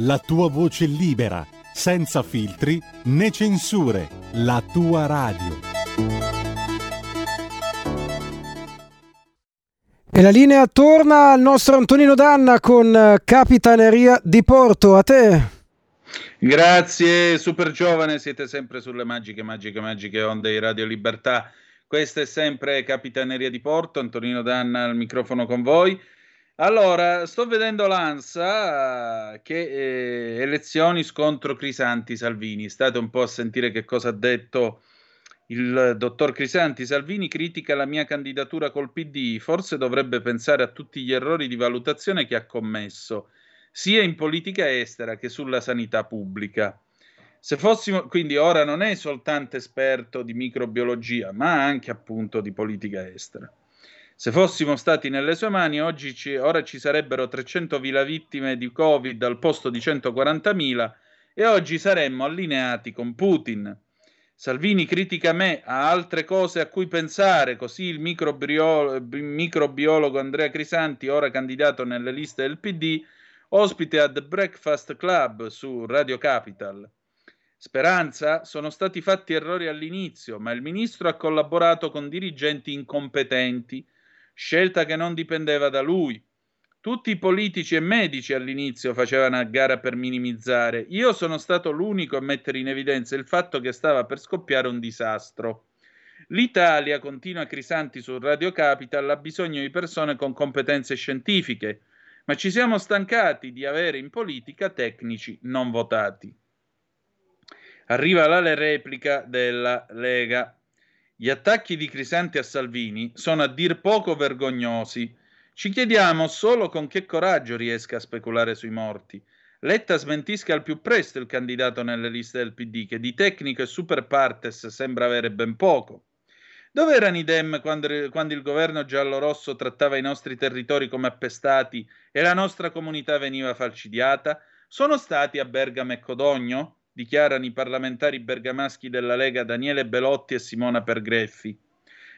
la tua voce libera, senza filtri né censure, la tua radio. E la linea torna al nostro Antonino Danna con eh, Capitaneria di Porto. A te. Grazie, super giovane, siete sempre sulle magiche, magiche, magiche onde di Radio Libertà. Questa è sempre Capitaneria di Porto, Antonino Danna al microfono con voi. Allora, sto vedendo l'ANSA eh, che eh, elezioni scontro Crisanti Salvini. State un po' a sentire che cosa ha detto il dottor Crisanti. Salvini critica la mia candidatura col PD, forse dovrebbe pensare a tutti gli errori di valutazione che ha commesso, sia in politica estera che sulla sanità pubblica. Se fossimo, quindi ora non è soltanto esperto di microbiologia, ma anche appunto di politica estera. Se fossimo stati nelle sue mani, oggi ci, ora ci sarebbero 300.000 vittime di Covid al posto di 140.000 e oggi saremmo allineati con Putin. Salvini critica me, ha altre cose a cui pensare, così il microbiolo- microbiologo Andrea Crisanti, ora candidato nelle liste del PD, ospite a The Breakfast Club su Radio Capital. Speranza, sono stati fatti errori all'inizio, ma il ministro ha collaborato con dirigenti incompetenti, scelta che non dipendeva da lui. Tutti i politici e medici all'inizio facevano a gara per minimizzare. Io sono stato l'unico a mettere in evidenza il fatto che stava per scoppiare un disastro. L'Italia, continua Crisanti su Radio Capital, ha bisogno di persone con competenze scientifiche, ma ci siamo stancati di avere in politica tecnici non votati. Arriva la replica della Lega. Gli attacchi di Crisanti a Salvini sono a dir poco vergognosi. Ci chiediamo solo con che coraggio riesca a speculare sui morti. Letta smentisca al più presto il candidato nelle liste del PD, che di tecnico e super partes sembra avere ben poco. Dove erano i Dem quando, quando il governo giallo-rosso trattava i nostri territori come appestati e la nostra comunità veniva falcidiata? Sono stati a Bergamo e Codogno? Dichiarano i parlamentari bergamaschi della Lega Daniele Belotti e Simona Pergreffi.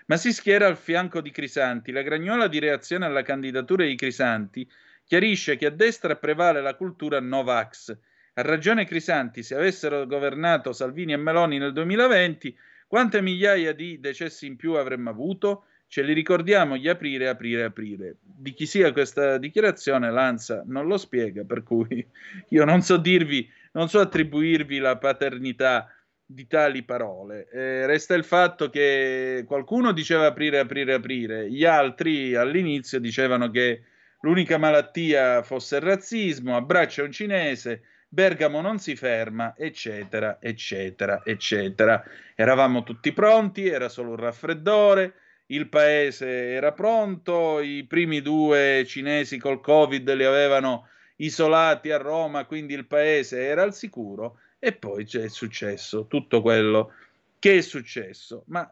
Ma si schiera al fianco di Crisanti. La gragnola di reazione alla candidatura di Crisanti chiarisce che a destra prevale la cultura Novax. Ha ragione Crisanti, se avessero governato Salvini e Meloni nel 2020, quante migliaia di decessi in più avremmo avuto? Ce li ricordiamo gli aprire, aprire, aprire. Di chi sia questa dichiarazione, l'ANSA non lo spiega, per cui io non so dirvi non so attribuirvi la paternità di tali parole. Eh, resta il fatto che qualcuno diceva aprire, aprire, aprire, gli altri all'inizio dicevano che l'unica malattia fosse il razzismo, abbraccia un cinese, Bergamo non si ferma, eccetera, eccetera, eccetera. Eravamo tutti pronti, era solo un raffreddore, il paese era pronto, i primi due cinesi col Covid li avevano isolati a Roma, quindi il paese era al sicuro e poi c'è successo tutto quello che è successo. Ma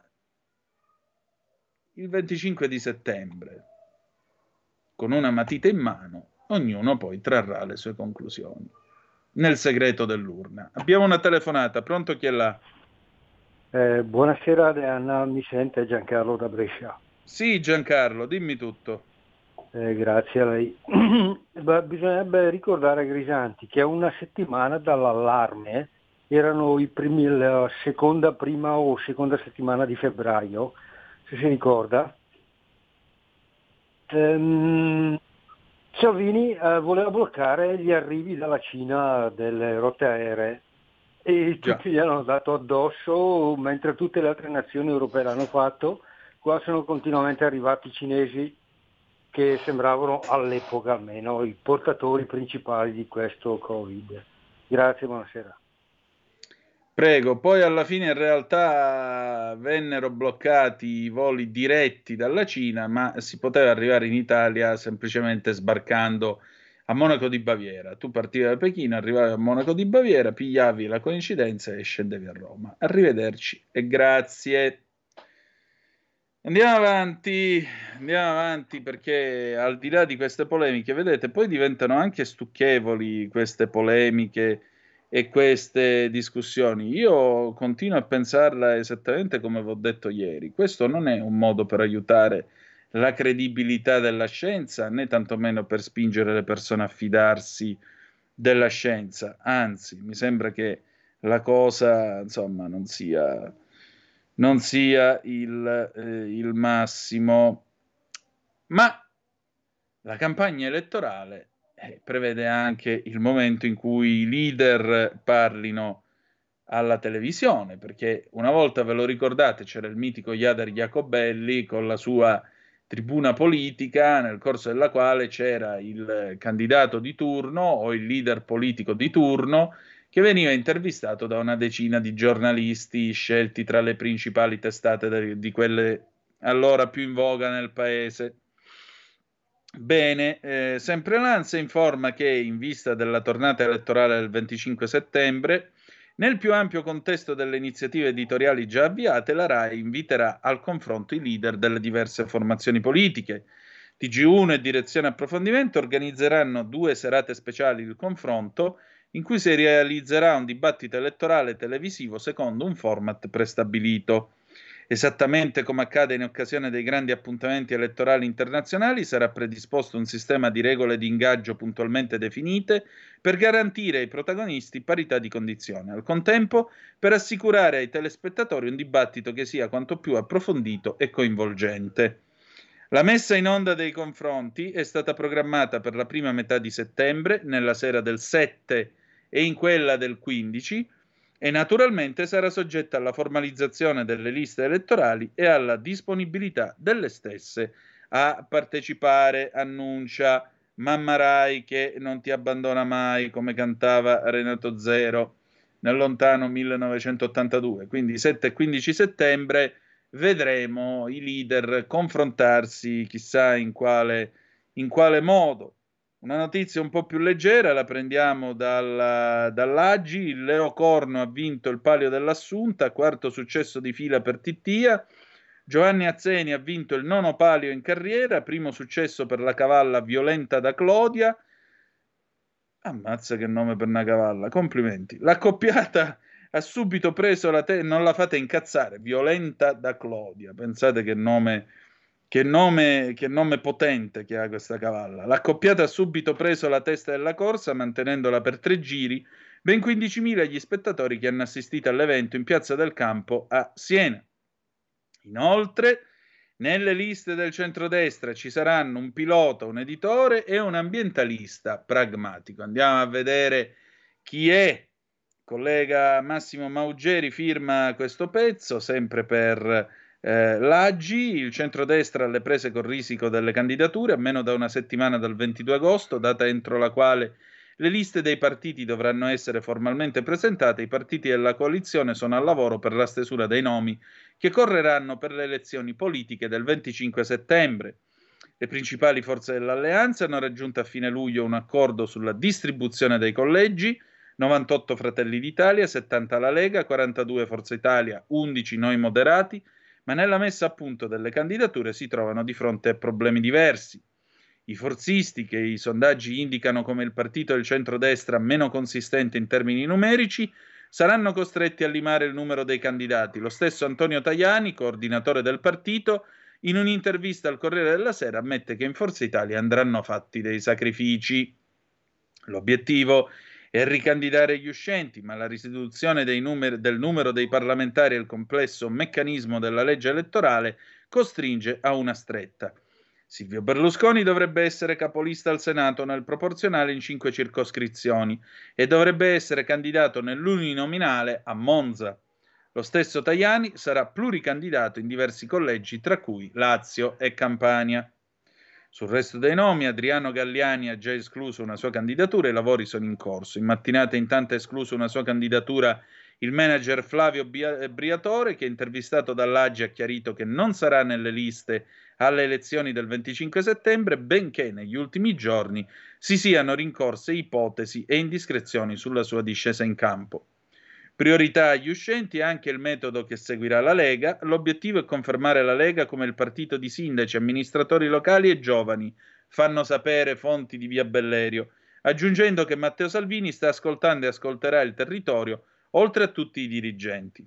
il 25 di settembre, con una matita in mano, ognuno poi trarrà le sue conclusioni nel segreto dell'urna. Abbiamo una telefonata, pronto chi è là? Eh, buonasera Anna, mi sente Giancarlo da Brescia. Sì Giancarlo, dimmi tutto. Eh, grazie a lei. Beh, bisognerebbe ricordare a Grisanti che a una settimana dall'allarme erano i primi, la seconda, prima o seconda settimana di febbraio, se si ricorda. Ehm, Salvini eh, voleva bloccare gli arrivi dalla Cina delle rotte aeree e Già. tutti gli hanno dato addosso, mentre tutte le altre nazioni europee l'hanno fatto. Qua sono continuamente arrivati i cinesi che sembravano all'epoca almeno i portatori principali di questo Covid. Grazie, buonasera. Prego, poi alla fine in realtà vennero bloccati i voli diretti dalla Cina, ma si poteva arrivare in Italia semplicemente sbarcando a Monaco di Baviera. Tu partivi da Pechino, arrivavi a Monaco di Baviera, pigliavi la coincidenza e scendevi a Roma. Arrivederci e grazie. Andiamo avanti, andiamo avanti perché al di là di queste polemiche, vedete, poi diventano anche stucchevoli queste polemiche e queste discussioni. Io continuo a pensarla esattamente come vi ho detto ieri. Questo non è un modo per aiutare la credibilità della scienza, né tantomeno per spingere le persone a fidarsi della scienza. Anzi, mi sembra che la cosa, insomma, non sia, non sia il, eh, il massimo. Ma la campagna elettorale eh, prevede anche il momento in cui i leader parlino alla televisione, perché una volta ve lo ricordate c'era il mitico Iader Jacobelli con la sua tribuna politica nel corso della quale c'era il candidato di turno o il leader politico di turno che veniva intervistato da una decina di giornalisti scelti tra le principali testate di quelle allora più in voga nel paese. Bene, eh, sempre l'ANSA informa che in vista della tornata elettorale del 25 settembre, nel più ampio contesto delle iniziative editoriali già avviate, la RAI inviterà al confronto i leader delle diverse formazioni politiche. TG1 e Direzione Approfondimento organizzeranno due serate speciali di confronto in cui si realizzerà un dibattito elettorale televisivo secondo un format prestabilito. Esattamente come accade in occasione dei grandi appuntamenti elettorali internazionali, sarà predisposto un sistema di regole di ingaggio puntualmente definite per garantire ai protagonisti parità di condizioni, al contempo per assicurare ai telespettatori un dibattito che sia quanto più approfondito e coinvolgente. La messa in onda dei confronti è stata programmata per la prima metà di settembre, nella sera del 7 e in quella del 15, e naturalmente sarà soggetta alla formalizzazione delle liste elettorali e alla disponibilità delle stesse a partecipare, annuncia Mamma Rai che non ti abbandona mai, come cantava Renato Zero nel lontano 1982. Quindi 7 e 15 settembre vedremo i leader confrontarsi, chissà in quale, in quale modo. Una notizia un po' più leggera la prendiamo dalla, dall'Aggi. Leo Corno ha vinto il palio dell'Assunta, quarto successo di fila per Tittia. Giovanni Azzeni ha vinto il nono palio in carriera, primo successo per la cavalla Violenta da Clodia. Ammazza che nome per una cavalla, complimenti. L'accoppiata ha subito preso la testa, non la fate incazzare, Violenta da Clodia. Pensate che nome che nome, che nome, potente che ha questa cavalla. L'accoppiata ha subito preso la testa della corsa, mantenendola per tre giri. Ben 15.000 gli spettatori che hanno assistito all'evento in Piazza del Campo a Siena. Inoltre, nelle liste del centrodestra ci saranno un pilota, un editore e un ambientalista pragmatico. Andiamo a vedere chi è. collega Massimo Maugeri firma questo pezzo, sempre per eh, L'Aggi, il centrodestra alle prese col risico delle candidature, a meno da una settimana dal 22 agosto, data entro la quale le liste dei partiti dovranno essere formalmente presentate. I partiti della coalizione sono al lavoro per la stesura dei nomi che correranno per le elezioni politiche del 25 settembre. Le principali forze dell'alleanza hanno raggiunto a fine luglio un accordo sulla distribuzione dei collegi. 98 Fratelli d'Italia, 70 la Lega, 42 Forza Italia, 11 Noi Moderati, ma nella messa a punto delle candidature si trovano di fronte a problemi diversi. I forzisti, che i sondaggi indicano come il partito del centrodestra meno consistente in termini numerici, saranno costretti a limare il numero dei candidati. Lo stesso Antonio Tajani, coordinatore del partito, in un'intervista al Corriere della Sera ammette che in Forza Italia andranno fatti dei sacrifici. L'obiettivo e ricandidare gli uscenti, ma la riduzione numeri, del numero dei parlamentari e il complesso meccanismo della legge elettorale costringe a una stretta. Silvio Berlusconi dovrebbe essere capolista al Senato nel proporzionale in cinque circoscrizioni e dovrebbe essere candidato nell'uninominale a Monza. Lo stesso Tajani sarà pluricandidato in diversi collegi, tra cui Lazio e Campania. Sul resto dei nomi, Adriano Galliani ha già escluso una sua candidatura e i lavori sono in corso. In mattinata intanto ha escluso una sua candidatura Il manager Flavio Briatore, che intervistato dall'Aggi ha chiarito che non sarà nelle liste alle elezioni del 25 settembre, benché negli ultimi giorni si siano rincorse ipotesi e indiscrezioni sulla sua discesa in campo. Priorità agli uscenti è anche il metodo che seguirà la Lega. L'obiettivo è confermare la Lega come il partito di sindaci, amministratori locali e giovani, fanno sapere fonti di via Bellerio, aggiungendo che Matteo Salvini sta ascoltando e ascolterà il territorio, oltre a tutti i dirigenti.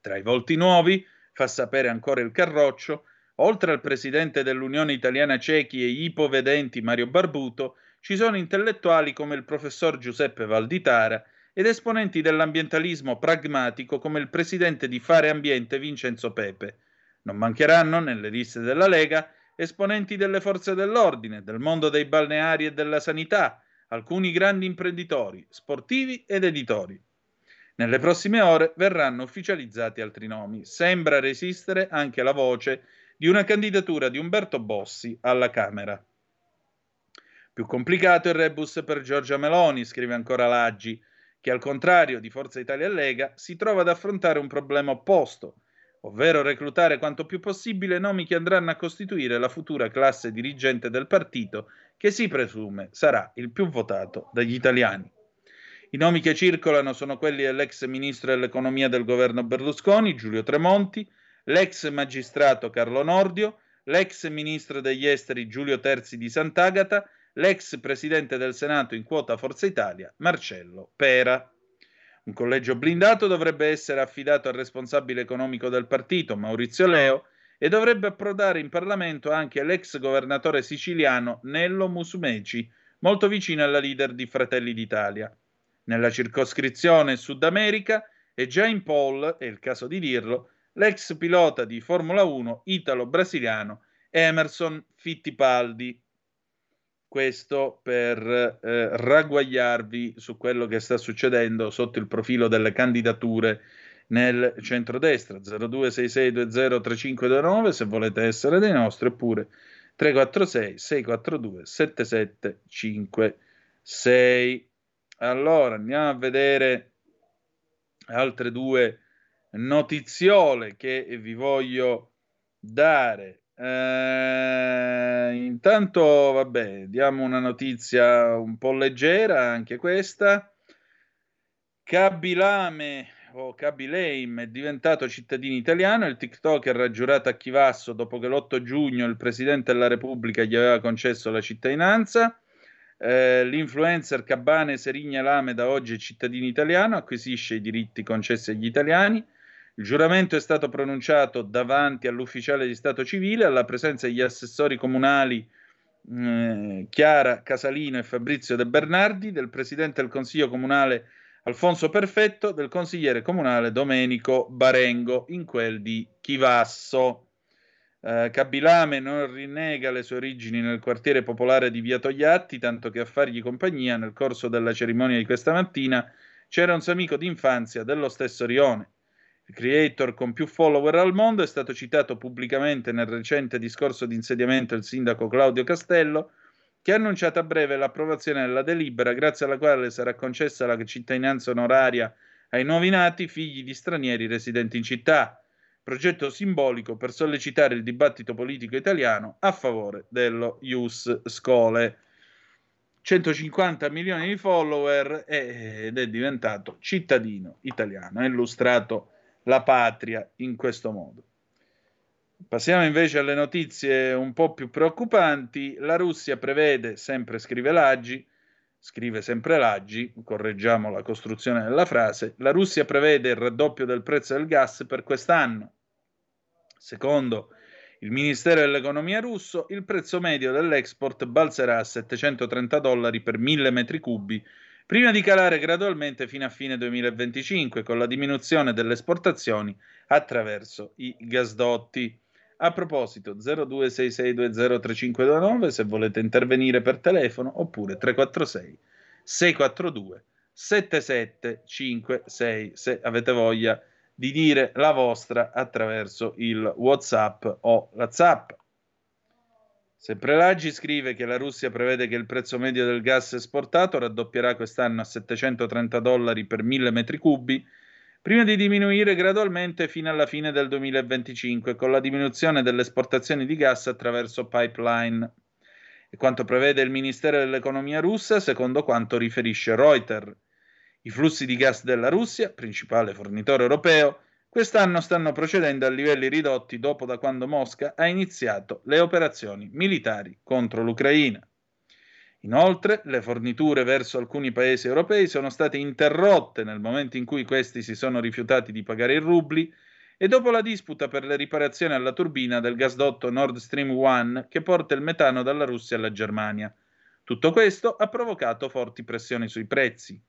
Tra i volti nuovi, fa sapere ancora il Carroccio, oltre al presidente dell'Unione Italiana Cechi e ipovedenti Mario Barbuto, ci sono intellettuali come il professor Giuseppe Valditara, ed esponenti dell'ambientalismo pragmatico come il presidente di Fare Ambiente Vincenzo Pepe. Non mancheranno nelle liste della Lega esponenti delle forze dell'ordine, del mondo dei balneari e della sanità, alcuni grandi imprenditori, sportivi ed editori. Nelle prossime ore verranno ufficializzati altri nomi. Sembra resistere anche la voce di una candidatura di Umberto Bossi alla Camera. Più complicato il rebus per Giorgia Meloni, scrive ancora Laggi, che al contrario di Forza Italia Lega si trova ad affrontare un problema opposto, ovvero reclutare quanto più possibile nomi che andranno a costituire la futura classe dirigente del partito che si presume sarà il più votato dagli italiani. I nomi che circolano sono quelli dell'ex ministro dell'economia del governo Berlusconi, Giulio Tremonti, l'ex magistrato Carlo Nordio, l'ex ministro degli esteri Giulio Terzi di Sant'Agata l'ex presidente del Senato in quota Forza Italia, Marcello Pera. Un collegio blindato dovrebbe essere affidato al responsabile economico del partito, Maurizio Leo, e dovrebbe approdare in Parlamento anche l'ex governatore siciliano Nello Musumeci, molto vicino alla leader di Fratelli d'Italia. Nella circoscrizione Sud America è già in poll, è il caso di dirlo, l'ex pilota di Formula 1 italo-brasiliano Emerson Fittipaldi, questo per eh, ragguagliarvi su quello che sta succedendo sotto il profilo delle candidature nel centrodestra. 0266203529 se volete essere dei nostri oppure 346 642 7756 allora andiamo a vedere altre due notiziole che vi voglio dare eh, intanto, vabbè, diamo una notizia un po' leggera, anche questa. Kabilame o Kabileim è diventato cittadino italiano. Il TikToker ha giurato a Chivasso dopo che l'8 giugno il presidente della Repubblica gli aveva concesso la cittadinanza. Eh, l'influencer Cabane Serigna Lame da oggi è cittadino italiano, acquisisce i diritti concessi agli italiani. Il giuramento è stato pronunciato davanti all'ufficiale di Stato civile alla presenza degli assessori comunali eh, Chiara Casalino e Fabrizio De Bernardi, del presidente del Consiglio comunale Alfonso Perfetto, del consigliere comunale Domenico Barengo, in quel di Chivasso. Eh, Cabilame non rinnega le sue origini nel quartiere popolare di Via Togliatti, tanto che a fargli compagnia nel corso della cerimonia di questa mattina c'era un suo amico d'infanzia dello stesso rione. Il creator con più follower al mondo è stato citato pubblicamente nel recente discorso di insediamento del sindaco Claudio Castello, che ha annunciato a breve l'approvazione della delibera grazie alla quale sarà concessa la cittadinanza onoraria ai nuovi nati figli di stranieri residenti in città, progetto simbolico per sollecitare il dibattito politico italiano a favore dello Ius Scole. 150 milioni di follower ed è diventato cittadino italiano, illustrato la patria in questo modo. Passiamo invece alle notizie un po' più preoccupanti. La Russia prevede, sempre scrive Laggi, scrive sempre Laggi, correggiamo la costruzione della frase, la Russia prevede il raddoppio del prezzo del gas per quest'anno. Secondo il Ministero dell'Economia russo, il prezzo medio dell'export balzerà a 730 dollari per 1000 metri cubi prima di calare gradualmente fino a fine 2025 con la diminuzione delle esportazioni attraverso i gasdotti. A proposito, 0266203529 se volete intervenire per telefono oppure 346 642 7756 se avete voglia di dire la vostra attraverso il WhatsApp o la Zap. Sempre Laggi scrive che la Russia prevede che il prezzo medio del gas esportato raddoppierà quest'anno a 730 dollari per 1000 metri cubi, prima di diminuire gradualmente fino alla fine del 2025 con la diminuzione delle esportazioni di gas attraverso pipeline. E quanto prevede il Ministero dell'Economia russa, secondo quanto riferisce Reuters. I flussi di gas della Russia, principale fornitore europeo, quest'anno stanno procedendo a livelli ridotti dopo da quando Mosca ha iniziato le operazioni militari contro l'Ucraina. Inoltre, le forniture verso alcuni paesi europei sono state interrotte nel momento in cui questi si sono rifiutati di pagare i rubli e dopo la disputa per le riparazioni alla turbina del gasdotto Nord Stream 1 che porta il metano dalla Russia alla Germania. Tutto questo ha provocato forti pressioni sui prezzi.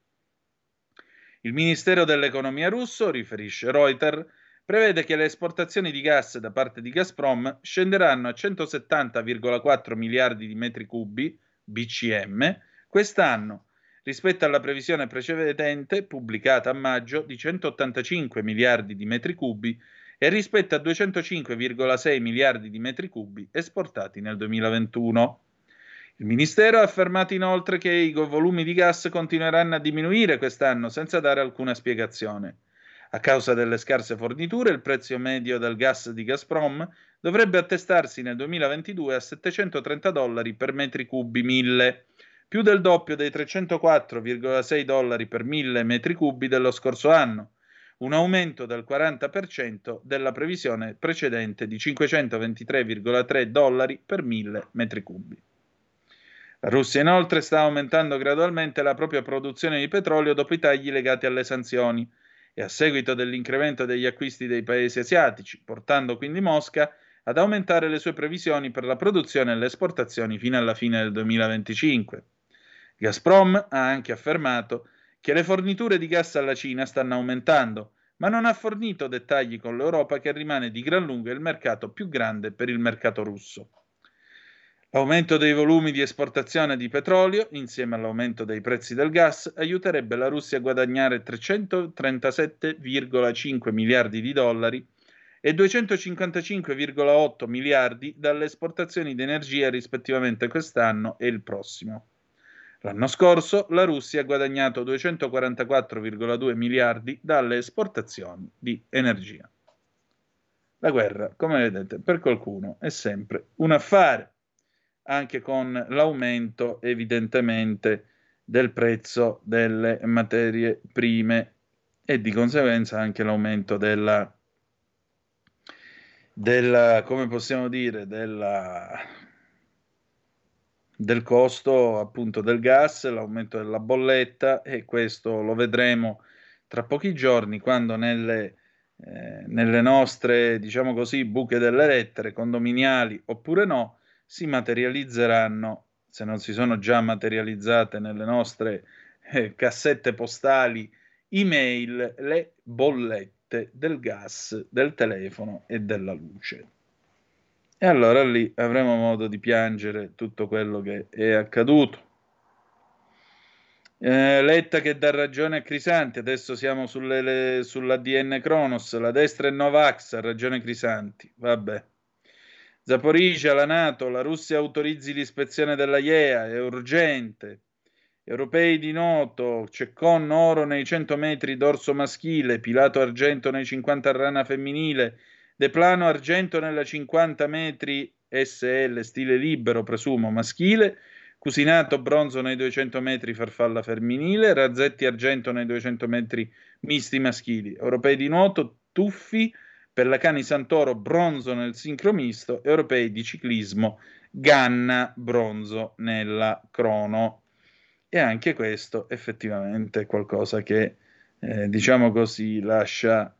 Il Ministero dell'Economia russo, riferisce Reuters, prevede che le esportazioni di gas da parte di Gazprom scenderanno a 170,4 miliardi di metri cubi BCM quest'anno, rispetto alla previsione precedente, pubblicata a maggio, di 185 miliardi di metri cubi e rispetto a 205,6 miliardi di metri cubi esportati nel 2021. Il Ministero ha affermato inoltre che i volumi di gas continueranno a diminuire quest'anno senza dare alcuna spiegazione. A causa delle scarse forniture, il prezzo medio del gas di Gazprom dovrebbe attestarsi nel 2022 a 730 dollari per metri cubi 1000, più del doppio dei 304,6 dollari per 1000 metri cubi dello scorso anno, un aumento del 40% della previsione precedente di 523,3 dollari per 1000 metri cubi. Russia inoltre sta aumentando gradualmente la propria produzione di petrolio dopo i tagli legati alle sanzioni e a seguito dell'incremento degli acquisti dei paesi asiatici, portando quindi Mosca ad aumentare le sue previsioni per la produzione e le esportazioni fino alla fine del 2025. Gazprom ha anche affermato che le forniture di gas alla Cina stanno aumentando, ma non ha fornito dettagli con l'Europa che rimane di gran lunga il mercato più grande per il mercato russo. L'aumento dei volumi di esportazione di petrolio, insieme all'aumento dei prezzi del gas, aiuterebbe la Russia a guadagnare 337,5 miliardi di dollari e 255,8 miliardi dalle esportazioni di energia rispettivamente quest'anno e il prossimo. L'anno scorso la Russia ha guadagnato 244,2 miliardi dalle esportazioni di energia. La guerra, come vedete, per qualcuno è sempre un affare, anche con l'aumento evidentemente del prezzo delle materie prime e di conseguenza anche l'aumento della, della come possiamo dire, della, del costo appunto del gas, l'aumento della bolletta e questo lo vedremo tra pochi giorni quando nelle, eh, nelle nostre, diciamo così, buche delle lettere, condominiali oppure no, si materializzeranno, se non si sono già materializzate nelle nostre eh, cassette postali, email, le bollette del gas, del telefono e della luce. E allora lì avremo modo di piangere tutto quello che è accaduto. Eh, Letta che dà ragione a Crisanti, adesso siamo sulle, le, sull'ADN Cronos, la destra è Novax, ha ragione Crisanti, vabbè. Zaporizia, la Nato, la Russia autorizzi l'ispezione della IEA, è urgente. Europei di Noto, Ceccon oro nei 100 metri dorso maschile, Pilato argento nei 50 rana femminile, De Plano argento nella 50 metri SL stile libero, presumo maschile, Cusinato bronzo nei 200 metri farfalla femminile, Razzetti argento nei 200 metri misti maschili. Europei di nuoto, Tuffi per la Cani Santoro bronzo nel sincromisto, europei di ciclismo Ganna bronzo nella crono. E anche questo effettivamente è qualcosa che, eh, diciamo così, lascia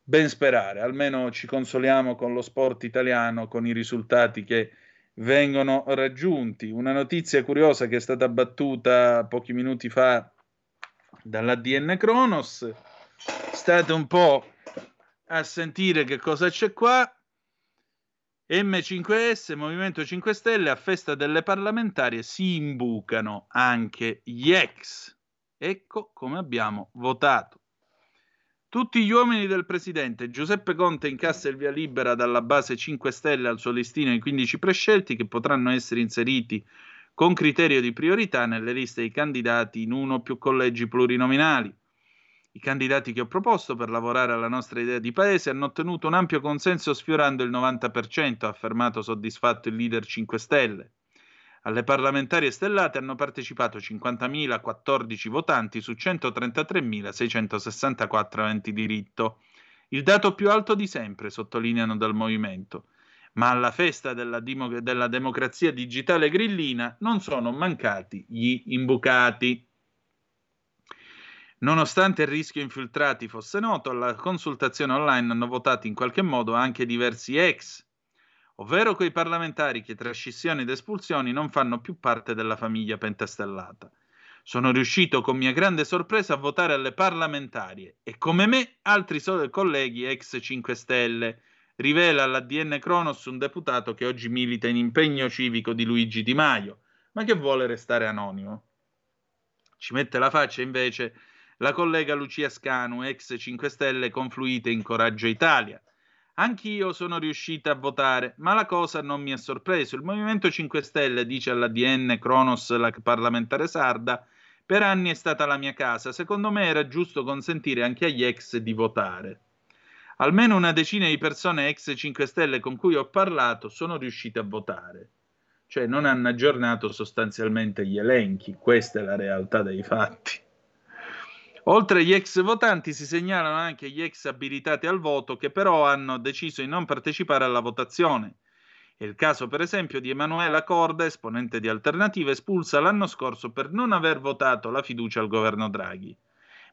ben sperare. Almeno ci consoliamo con lo sport italiano, con i risultati che vengono raggiunti. Una notizia curiosa che è stata battuta pochi minuti fa dall'ADN Kronos. State un po' a sentire che cosa c'è qua. M5S, Movimento 5 Stelle, a festa delle parlamentarie si imbucano anche gli ex. Ecco come abbiamo votato. Tutti gli uomini del presidente Giuseppe Conte incassa il via libera dalla base 5 Stelle al suo listino i 15 prescelti che potranno essere inseriti con criterio di priorità nelle liste dei candidati in uno o più collegi plurinominali. I candidati che ho proposto per lavorare alla nostra idea di paese hanno ottenuto un ampio consenso sfiorando il 90%, ha affermato soddisfatto il leader 5 Stelle. Alle parlamentari stellate hanno partecipato 50.014 votanti su 133.664 aventi diritto. Il dato più alto di sempre, sottolineano dal movimento. Ma alla festa della, dimo- della democrazia digitale grillina non sono mancati gli imbucati. Nonostante il rischio infiltrati fosse noto, alla consultazione online hanno votato in qualche modo anche diversi ex, ovvero quei parlamentari che tra scissioni ed espulsioni non fanno più parte della famiglia pentastellata. Sono riuscito con mia grande sorpresa a votare alle parlamentarie e come me altri colleghi ex 5 Stelle, rivela all'ADN Cronos un deputato che oggi milita in impegno civico di Luigi Di Maio, ma che vuole restare anonimo. Ci mette la faccia invece la collega Lucia Scanu, ex 5 Stelle, confluite in Coraggio Italia. Anch'io sono riuscita a votare, ma la cosa non mi ha sorpreso. Il Movimento 5 Stelle, dice all'ADN Cronos, la parlamentare sarda, per anni è stata la mia casa. Secondo me era giusto consentire anche agli ex di votare. Almeno una decina di persone ex 5 Stelle con cui ho parlato sono riuscite a votare. Cioè non hanno aggiornato sostanzialmente gli elenchi. Questa è la realtà dei fatti. Oltre agli ex votanti si segnalano anche gli ex abilitati al voto che però hanno deciso di non partecipare alla votazione. È il caso per esempio di Emanuela Corda, esponente di Alternativa, espulsa l'anno scorso per non aver votato la fiducia al governo Draghi.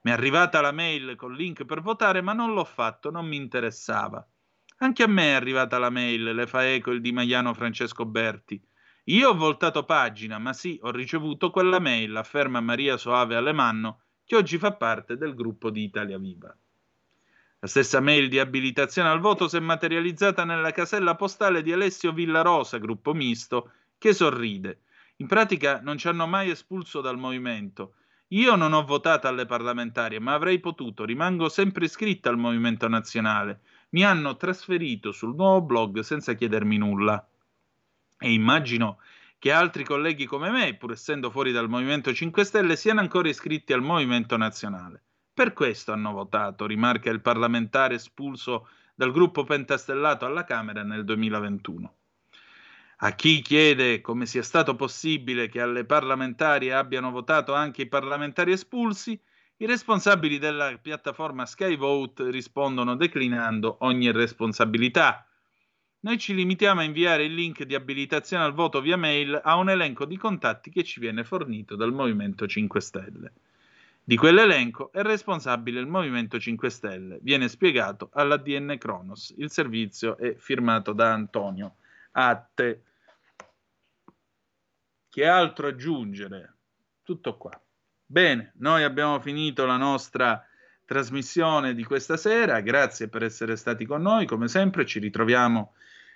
Mi è arrivata la mail col link per votare, ma non l'ho fatto, non mi interessava. Anche a me è arrivata la mail, le fa eco il di Maiano Francesco Berti. Io ho voltato pagina, ma sì, ho ricevuto quella mail, afferma Maria Soave Alemanno, che oggi fa parte del gruppo di Italia Viva. La stessa mail di abilitazione al voto si è materializzata nella casella postale di Alessio Villarosa, gruppo misto, che sorride. In pratica non ci hanno mai espulso dal movimento. Io non ho votato alle parlamentari, ma avrei potuto, rimango sempre iscritta al Movimento Nazionale. Mi hanno trasferito sul nuovo blog senza chiedermi nulla. E immagino che altri colleghi come me, pur essendo fuori dal Movimento 5 Stelle, siano ancora iscritti al Movimento Nazionale. Per questo hanno votato, rimarca il parlamentare espulso dal gruppo pentastellato alla Camera nel 2021. A chi chiede come sia stato possibile che alle parlamentari abbiano votato anche i parlamentari espulsi, i responsabili della piattaforma Skyvote rispondono declinando ogni responsabilità. Noi ci limitiamo a inviare il link di abilitazione al voto via mail a un elenco di contatti che ci viene fornito dal Movimento 5 Stelle. Di quell'elenco è responsabile il Movimento 5 Stelle. Viene spiegato all'ADN Cronos. Il servizio è firmato da Antonio Atte. Che altro aggiungere? Tutto qua. Bene, noi abbiamo finito la nostra trasmissione di questa sera. Grazie per essere stati con noi. Come sempre ci ritroviamo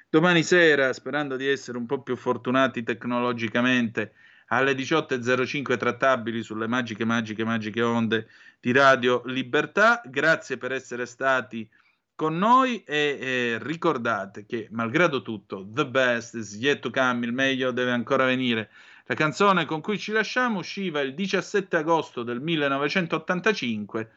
domani sera, sperando di essere un po' più fortunati tecnologicamente, alle 18.05 trattabili sulle magiche, magiche, magiche onde di Radio Libertà. Grazie per essere stati con noi e, e ricordate che, malgrado tutto, the best is yet to come, il meglio deve ancora venire. La canzone con cui ci lasciamo usciva il 17 agosto del 1985.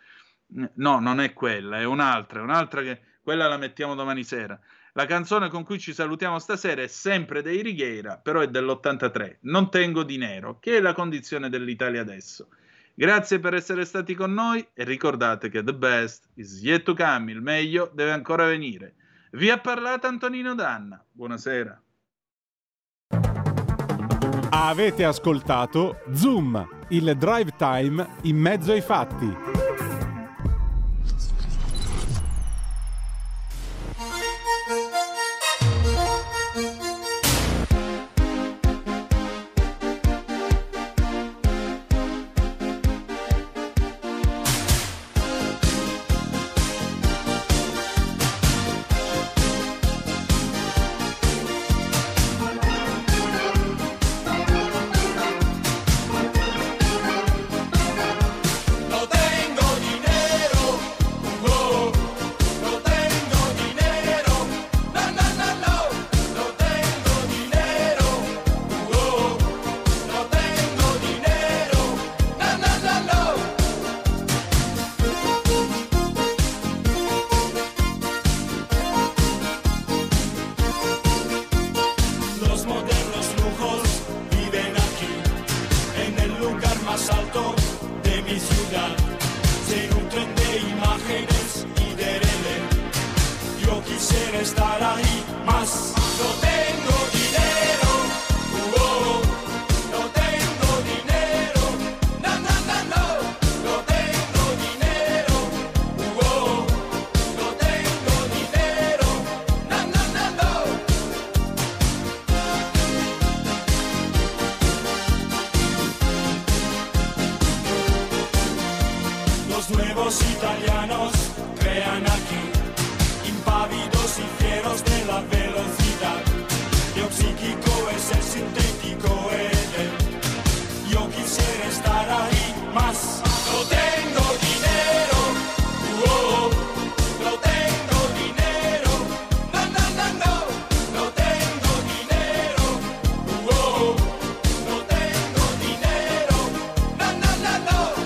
No, non è quella, è un'altra, è un'altra che quella la mettiamo domani sera. La canzone con cui ci salutiamo stasera è sempre dei Righiera, però è dell'83. Non tengo di nero, che è la condizione dell'Italia adesso. Grazie per essere stati con noi e ricordate che the best is yet to come, il meglio deve ancora venire. Vi ha parlato Antonino Danna. Buonasera. Avete ascoltato Zoom, il drive time in mezzo ai fatti.